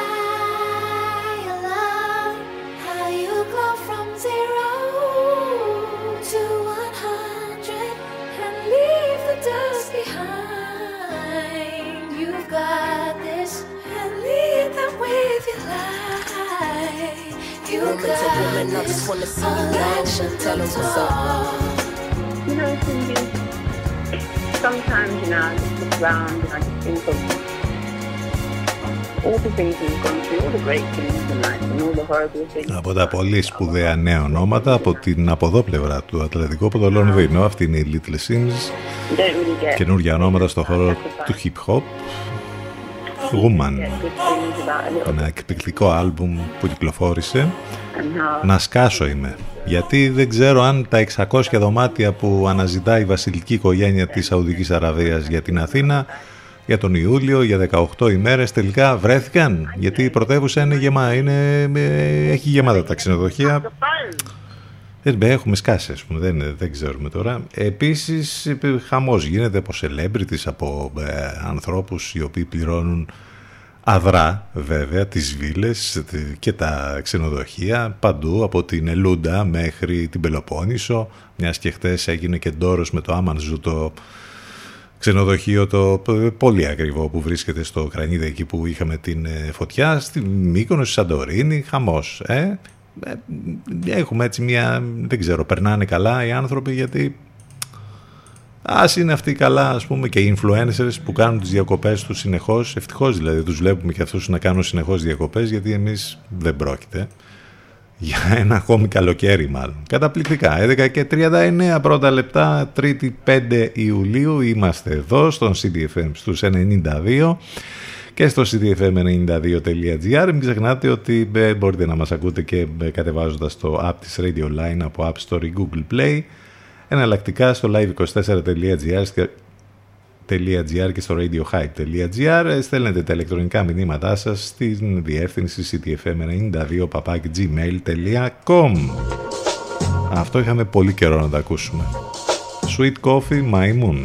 sometimes, you know, I just look around and I just think of Από τα πολύ σπουδαία νέα ονόματα από την από εδώ πλευρά του Ατλαντικού, από το Λονδίνο. Αυτή είναι η Little Sims. You don't really get Καινούργια ονόματα στο χώρο του hip hop. Woman. good things about a little Ένα εκπληκτικό άλμπουμ που κυκλοφόρησε. and how Να σκάσω είμαι. Γιατί δεν ξέρω αν τα 600 δωμάτια που αναζητάει η βασιλική οικογένεια της Σαουδικής Αραβίας για την Αθήνα για τον Ιούλιο, για 18 ημέρες τελικά βρέθηκαν. Γιατί η πρωτεύουσα είναι γεμά, είναι, ε, έχει γεμάτα τα ξενοδοχεία. Δεν μπε, έχουμε σκάσει, ας πούμε, δεν, δεν ξέρουμε τώρα. Επίσης, ε, χαμός γίνεται από celebrities, από ε, ανθρώπους οι οποίοι πληρώνουν αδρά βέβαια τις βίλες τη- και τα ξενοδοχεία παντού από την Ελούντα μέχρι την Πελοπόννησο μιας και χτες έγινε και ντόρος με το Άμανζου το ξενοδοχείο το π- πολύ ακριβό που βρίσκεται στο Κρανίδι εκεί που είχαμε την ε, φωτιά στη Μύκονος, στη Σαντορίνη, χαμός ε; Ε, έχουμε έτσι μια δεν ξέρω, περνάνε καλά οι άνθρωποι γιατί Ας είναι αυτοί καλά, ας πούμε, και οι influencers που κάνουν τις διακοπές τους συνεχώς. Ευτυχώς δηλαδή τους βλέπουμε και αυτούς να κάνουν συνεχώς διακοπές, γιατί εμείς δεν πρόκειται. Για ένα ακόμη καλοκαίρι μάλλον. Καταπληκτικά. 11 και 39 πρώτα λεπτά, 3η 5 Ιουλίου. Είμαστε εδώ στον CDFM στους 92 και στο cdfm92.gr. Μην ξεχνάτε ότι ε, μπορείτε να μας ακούτε και ε, κατεβάζοντας το app της Radio Line από App Store ή Google Play. Εναλλακτικά στο live24.gr .gr και στο radiohype.gr Ε, στέλνετε τα ηλεκτρονικά μηνύματά σας στην διεύθυνση ctfm92.gmail.com Αυτό είχαμε πολύ καιρό να τα ακούσουμε. Sweet Coffee My Moon.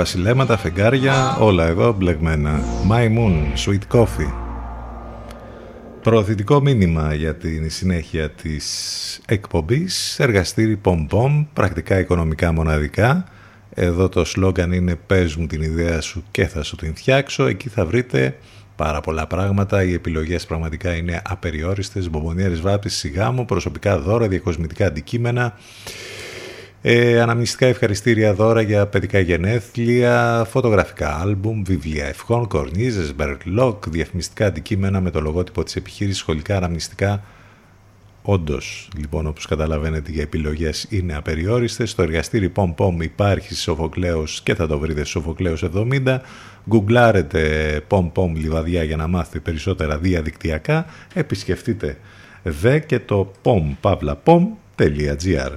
Moon. Ηλιοβασιλέματα, φεγγάρια, όλα εδώ μπλεγμένα. My Moon, Sweet Coffee. Προωθητικό μήνυμα για την συνέχεια της εκπομπής. Εργαστήρι Pom Pom, πρακτικά οικονομικά μοναδικά. Εδώ το σλόγκαν είναι «Πες μου την ιδέα σου και θα σου την φτιάξω». Εκεί θα βρείτε πάρα πολλά πράγματα. Οι επιλογές πραγματικά είναι απεριόριστες. Μπομπονιέρες βάπτισης, γάμου, προσωπικά δώρα, διακοσμητικά αντικείμενα. Ε, αναμνηστικά ευχαριστήρια δώρα για παιδικά γενέθλια, φωτογραφικά άλμπουμ, βιβλία ευχών, κορνίζες, μπερλοκ, διαφημιστικά αντικείμενα με το λογότυπο της επιχείρησης, σχολικά αναμνηστικά. Όντως, λοιπόν, όπως καταλαβαίνετε, οι επιλογές είναι απεριόριστες. Στο εργαστήρι Pom Pom υπάρχει Σοφοκλέος και θα το βρείτε Σοφοκλέος 70. Γκουγκλάρετε Pom Pom Λιβαδιά για να μάθετε περισσότερα διαδικτυακά. Επισκεφτείτε δε και το pompavlapom.gr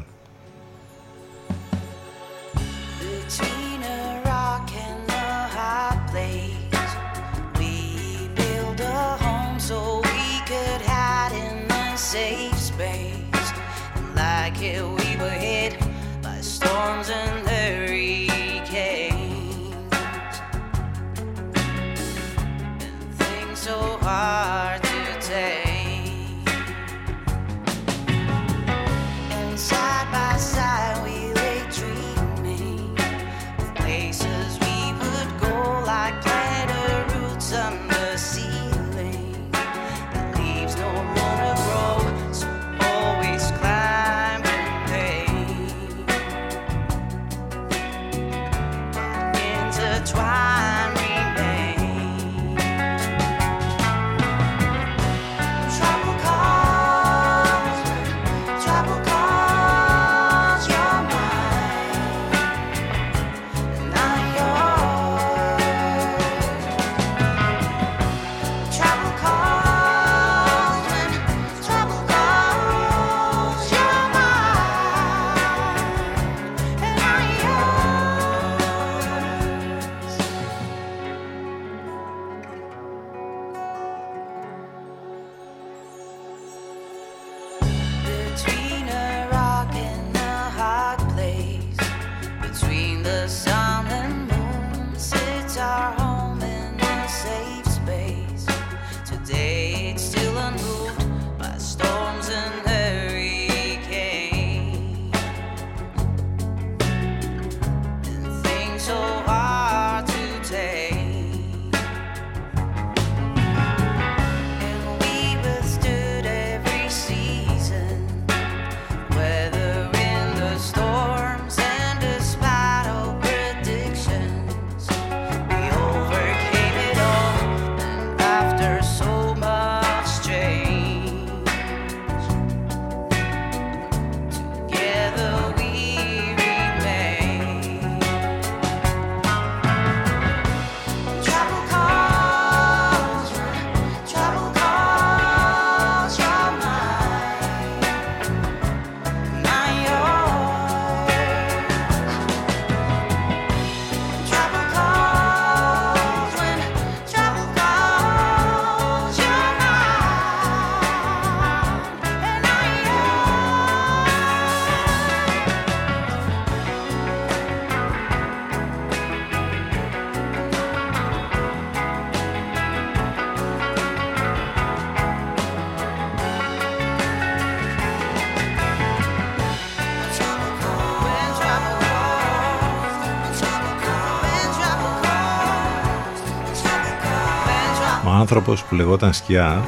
άνθρωπος που λεγόταν σκιά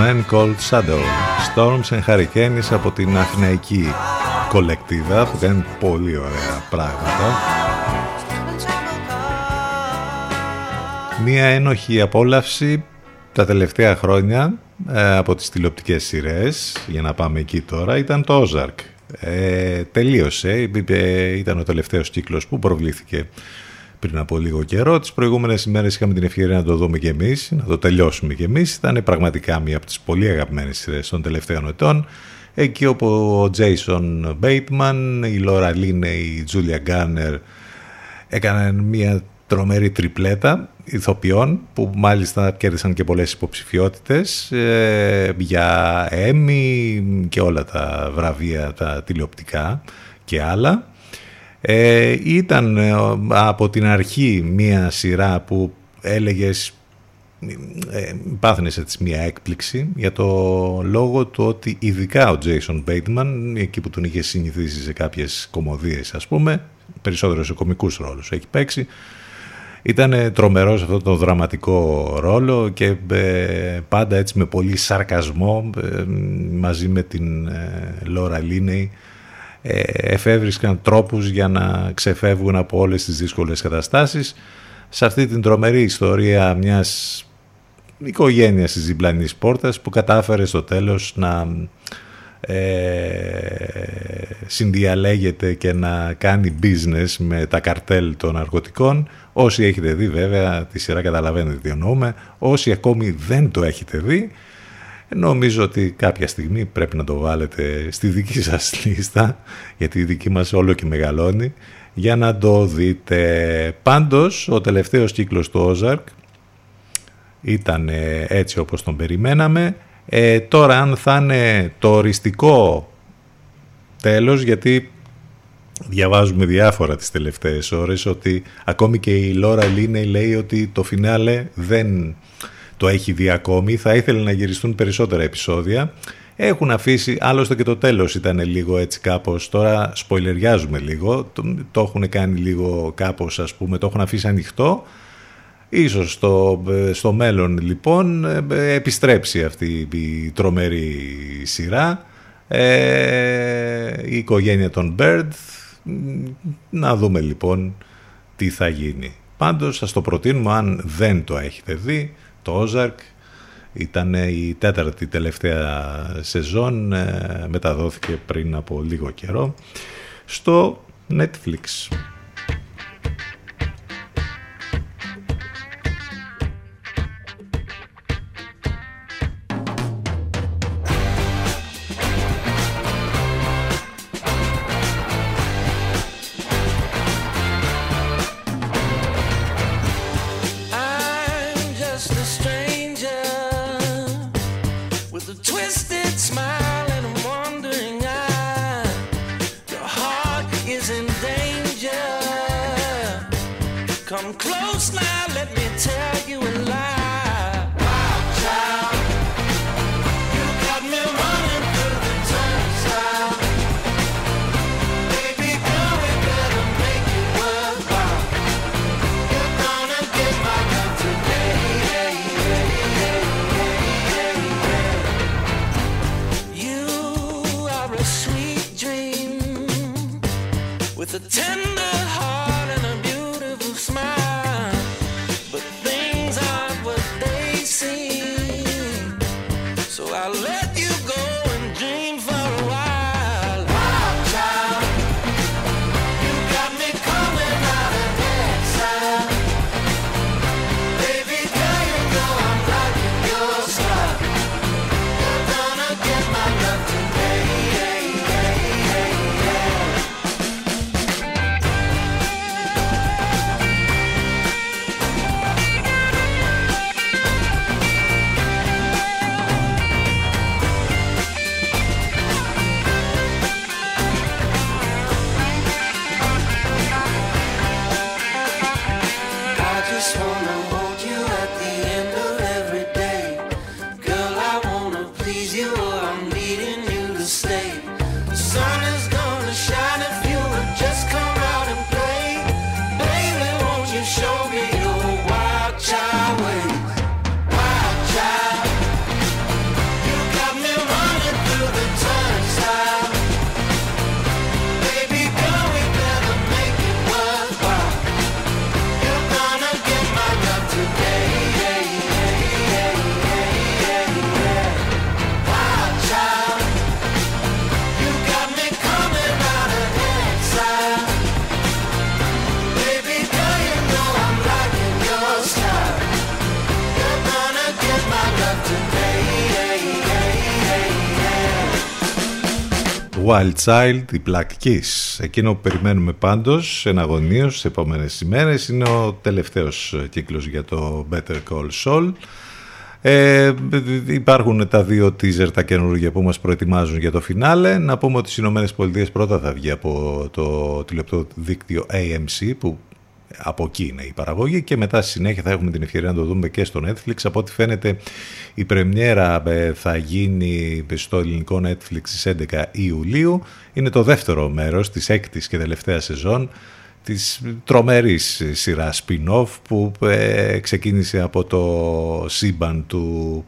Man Called Shadow Storms and Hurricanes από την αθηναϊκή κολεκτίβα που κάνει πολύ ωραία πράγματα Μία ένοχη απόλαυση τα τελευταία χρόνια ε, από τις τηλεοπτικές σειρές, για να πάμε εκεί τώρα, ήταν το Ozark. Ε, τελείωσε, ε, ήταν ο τελευταίος κύκλος που προβλήθηκε πριν από λίγο καιρό. Τις προηγούμενες ημέρες είχαμε την ευκαιρία να το δούμε και εμείς, να το τελειώσουμε και εμείς. Ήταν πραγματικά μία από τις πολύ αγαπημένες σειρές των τελευταίων ετών. Εκεί όπου ο Jason Bateman, η Laura Linney, η Julia Garner έκαναν μία τρομερή τριπλέτα ηθοποιών που μάλιστα κέρδισαν και πολλές υποψηφιότητες ε, για Emmy και όλα τα βραβεία τα τηλεοπτικά και άλλα. Ε, ήταν ε, από την αρχή μία σειρά που έλεγες ε, πάθαινες έτσι μία έκπληξη για το λόγο του ότι ειδικά ο Jason Bateman εκεί που τον είχε συνηθίσει σε κάποιες κομμωδίες ας πούμε περισσότερος σε κομικούς ρόλους έχει παίξει ήταν τρομερός αυτό το δραματικό ρόλο και ε, πάντα έτσι με πολύ σαρκασμό ε, μαζί με την Λόρα Λίνεϊ εφεύρισκαν τρόπους για να ξεφεύγουν από όλες τις δύσκολες καταστάσεις σε αυτή την τρομερή ιστορία μιας οικογένειας της διπλανής πόρτας που κατάφερε στο τέλος να ε, συνδιαλέγεται και να κάνει business με τα καρτέλ των ναρκωτικών. Όσοι έχετε δει βέβαια τη σειρά καταλαβαίνετε τι εννοούμε. Όσοι ακόμη δεν το έχετε δει νομίζω ότι κάποια στιγμή πρέπει να το βάλετε στη δική σας λίστα γιατί η δική μας όλο και μεγαλώνει για να το δείτε. Πάντως ο τελευταίος κύκλος του Ozark ήταν έτσι όπως τον περιμέναμε ε, τώρα αν θα είναι το οριστικό τέλος, γιατί διαβάζουμε διάφορα τις τελευταίες ώρες, ότι ακόμη και η Λόρα Λίνεϊ λέει ότι το φινάλε δεν το έχει δει ακόμη, θα ήθελε να γυριστούν περισσότερα επεισόδια. Έχουν αφήσει, άλλωστε και το τέλος ήταν λίγο έτσι κάπως, τώρα σποιλεριάζουμε λίγο, το, το έχουν κάνει λίγο κάπως ας πούμε, το έχουν αφήσει ανοιχτό, Ίσως στο, στο μέλλον λοιπόν επιστρέψει αυτή η τρομερή σειρά. Ε, η οικογένεια των Bird να δούμε λοιπόν τι θα γίνει. Πάντως σας το προτείνουμε αν δεν το έχετε δει το Ozark ήταν η τέταρτη τελευταία σεζόν ε, μεταδόθηκε πριν από λίγο καιρό στο Netflix. Come close now, let me tell you a lie. Wild Child, η Black Kiss. Εκείνο που περιμένουμε πάντως εναγωνίως στις επόμενες ημέρες είναι ο τελευταίος κύκλος για το Better Call Saul. Ε, υπάρχουν τα δύο teaser τα καινούργια που μας προετοιμάζουν για το φινάλε. Να πούμε ότι στις Ηνωμένες Πολιτείες πρώτα θα βγει από το τηλεοπτικό δίκτυο AMC που από εκεί είναι η παραγωγή και μετά στη συνέχεια θα έχουμε την ευκαιρία να το δούμε και στο Netflix. Από ό,τι φαίνεται η πρεμιέρα ε, θα γίνει στο ελληνικό Netflix στις 11 Ιουλίου. Είναι το δεύτερο μέρος της έκτης και τελευταία σεζόν της τρομερής σειράς spin-off που ε, ξεκίνησε από το σύμπαν του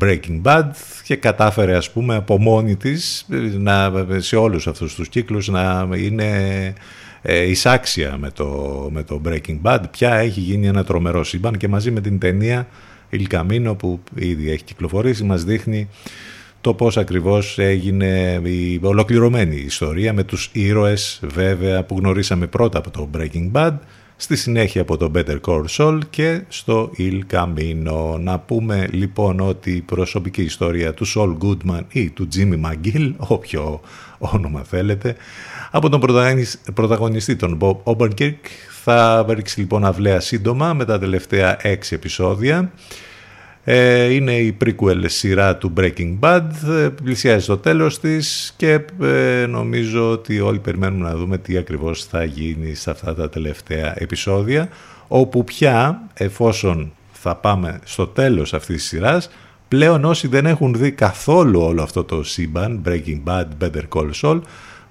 Breaking Bad και κατάφερε ας πούμε από μόνη της να, σε όλους αυτούς τους κύκλους να είναι ε, εισάξια με το, με το Breaking Bad. Πια έχει γίνει ένα τρομερό σύμπαν και μαζί με την ταινία Il Camino που ήδη έχει κυκλοφορήσει μας δείχνει το πώς ακριβώς έγινε η ολοκληρωμένη ιστορία με τους ήρωες βέβαια που γνωρίσαμε πρώτα από το Breaking Bad στη συνέχεια από το Better Call Saul και στο Il Camino. Να πούμε λοιπόν ότι η προσωπική ιστορία του Saul Goodman ή του Jimmy McGill, όποιο όνομα θέλετε, από τον πρωταγωνιστή τον Bob Oberkirk θα ρίξει λοιπόν αυλαία σύντομα με τα τελευταία έξι επεισόδια. Ε, είναι η prequel σειρά του Breaking Bad, ε, πλησιάζει στο τέλος της και ε, νομίζω ότι όλοι περιμένουμε να δούμε τι ακριβώς θα γίνει σε αυτά τα τελευταία επεισόδια όπου πια εφόσον θα πάμε στο τέλος αυτής της σειράς πλέον όσοι δεν έχουν δει καθόλου όλο αυτό το σύμπαν Breaking Bad, Better Call Saul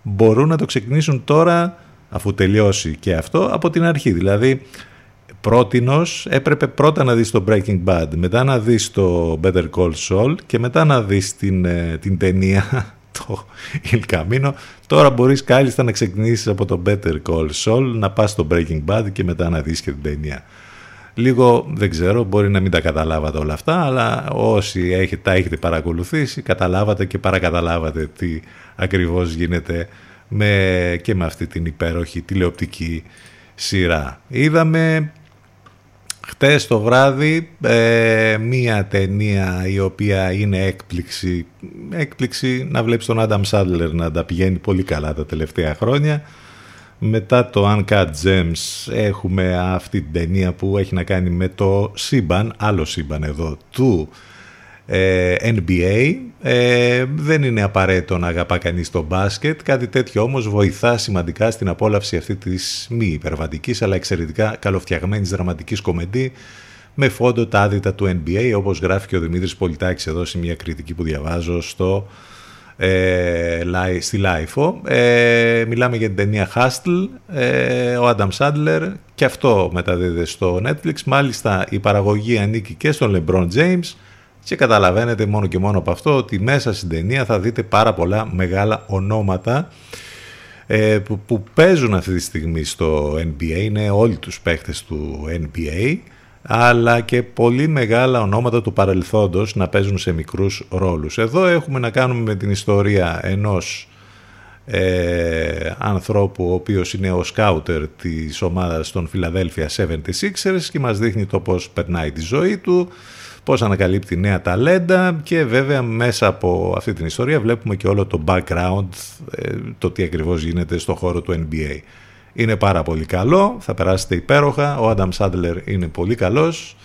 μπορούν να το ξεκινήσουν τώρα αφού τελειώσει και αυτό από την αρχή. Δηλαδή πρότινος έπρεπε πρώτα να δεις το Breaking Bad, μετά να δεις το Better Call Saul και μετά να δεις την, ε, την ταινία το Il Camino. Τώρα μπορείς κάλλιστα να ξεκινήσεις από το Better Call Saul, να πας στο Breaking Bad και μετά να δεις και την ταινία. Λίγο δεν ξέρω, μπορεί να μην τα καταλάβατε όλα αυτά, αλλά όσοι έχετε, τα έχετε παρακολουθήσει, καταλάβατε και παρακαταλάβατε τι ακριβώς γίνεται με, και με αυτή την υπέροχη τηλεοπτική σειρά. Είδαμε Χτες το βράδυ ε, μία ταινία η οποία είναι έκπληξη, έκπληξη να βλέπεις τον Άνταμ Σάντλερ να τα πηγαίνει πολύ καλά τα τελευταία χρόνια. Μετά το Uncut Gems έχουμε αυτή την ταινία που έχει να κάνει με το σύμπαν, άλλο σύμπαν εδώ, του ε, NBA. Ε, δεν είναι απαραίτητο να αγαπά κανείς το μπάσκετ. Κάτι τέτοιο όμως βοηθά σημαντικά στην απόλαυση αυτή της μη υπερβατικής αλλά εξαιρετικά καλοφτιαγμένης δραματικής κομεντί με φόντο τα άδυτα του NBA όπως γράφει και ο Δημήτρης Πολιτάκης εδώ σε μια κριτική που διαβάζω στο, ε, στη LiFO. Ε, μιλάμε για την ταινία Hustle, ε, ο Adam Sandler και αυτό μεταδίδεται στο Netflix. Μάλιστα η παραγωγή ανήκει και στον LeBron James και καταλαβαίνετε μόνο και μόνο από αυτό ότι μέσα στην ταινία θα δείτε πάρα πολλά μεγάλα ονόματα ε, που, που παίζουν αυτή τη στιγμή στο NBA, είναι όλοι τους παίχτες του NBA, αλλά και πολύ μεγάλα ονόματα του παρελθόντος να παίζουν σε μικρούς ρόλους. Εδώ έχουμε να κάνουμε με την ιστορία ενός ε, ανθρώπου ο οποίος είναι ο σκάουτερ της ομάδας των Philadelphia 76ers και μας δείχνει το πώς περνάει τη ζωή του, πώς ανακαλύπτει νέα ταλέντα και βέβαια μέσα από αυτή την ιστορία βλέπουμε και όλο το background, ε, το τι ακριβώς γίνεται στο χώρο του NBA. Είναι πάρα πολύ καλό, θα περάσετε υπέροχα, ο Adam Sandler είναι πολύ καλός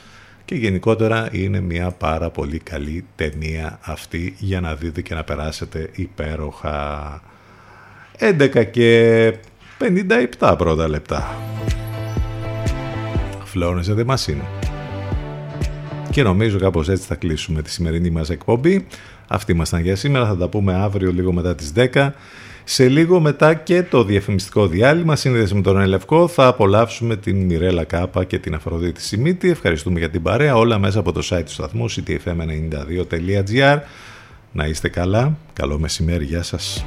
και γενικότερα είναι μια πάρα πολύ καλή ταινία αυτή για να δείτε και να περάσετε υπέροχα. 11 και 57 πρώτα λεπτά. Florence δεν μας είναι. Και νομίζω κάπως έτσι θα κλείσουμε τη σημερινή μας εκπομπή. Αυτή ήμασταν για σήμερα, θα τα πούμε αύριο λίγο μετά τις 10. Σε λίγο μετά και το διαφημιστικό διάλειμμα, σύνδεση με τον Ελευκό, θα απολαύσουμε την Μιρέλα Κάπα και την Αφροδίτη Σιμίτη. Ευχαριστούμε για την παρέα, όλα μέσα από το site του σταθμού ctfm92.gr. Να είστε καλά, καλό μεσημέρι, γεια σας.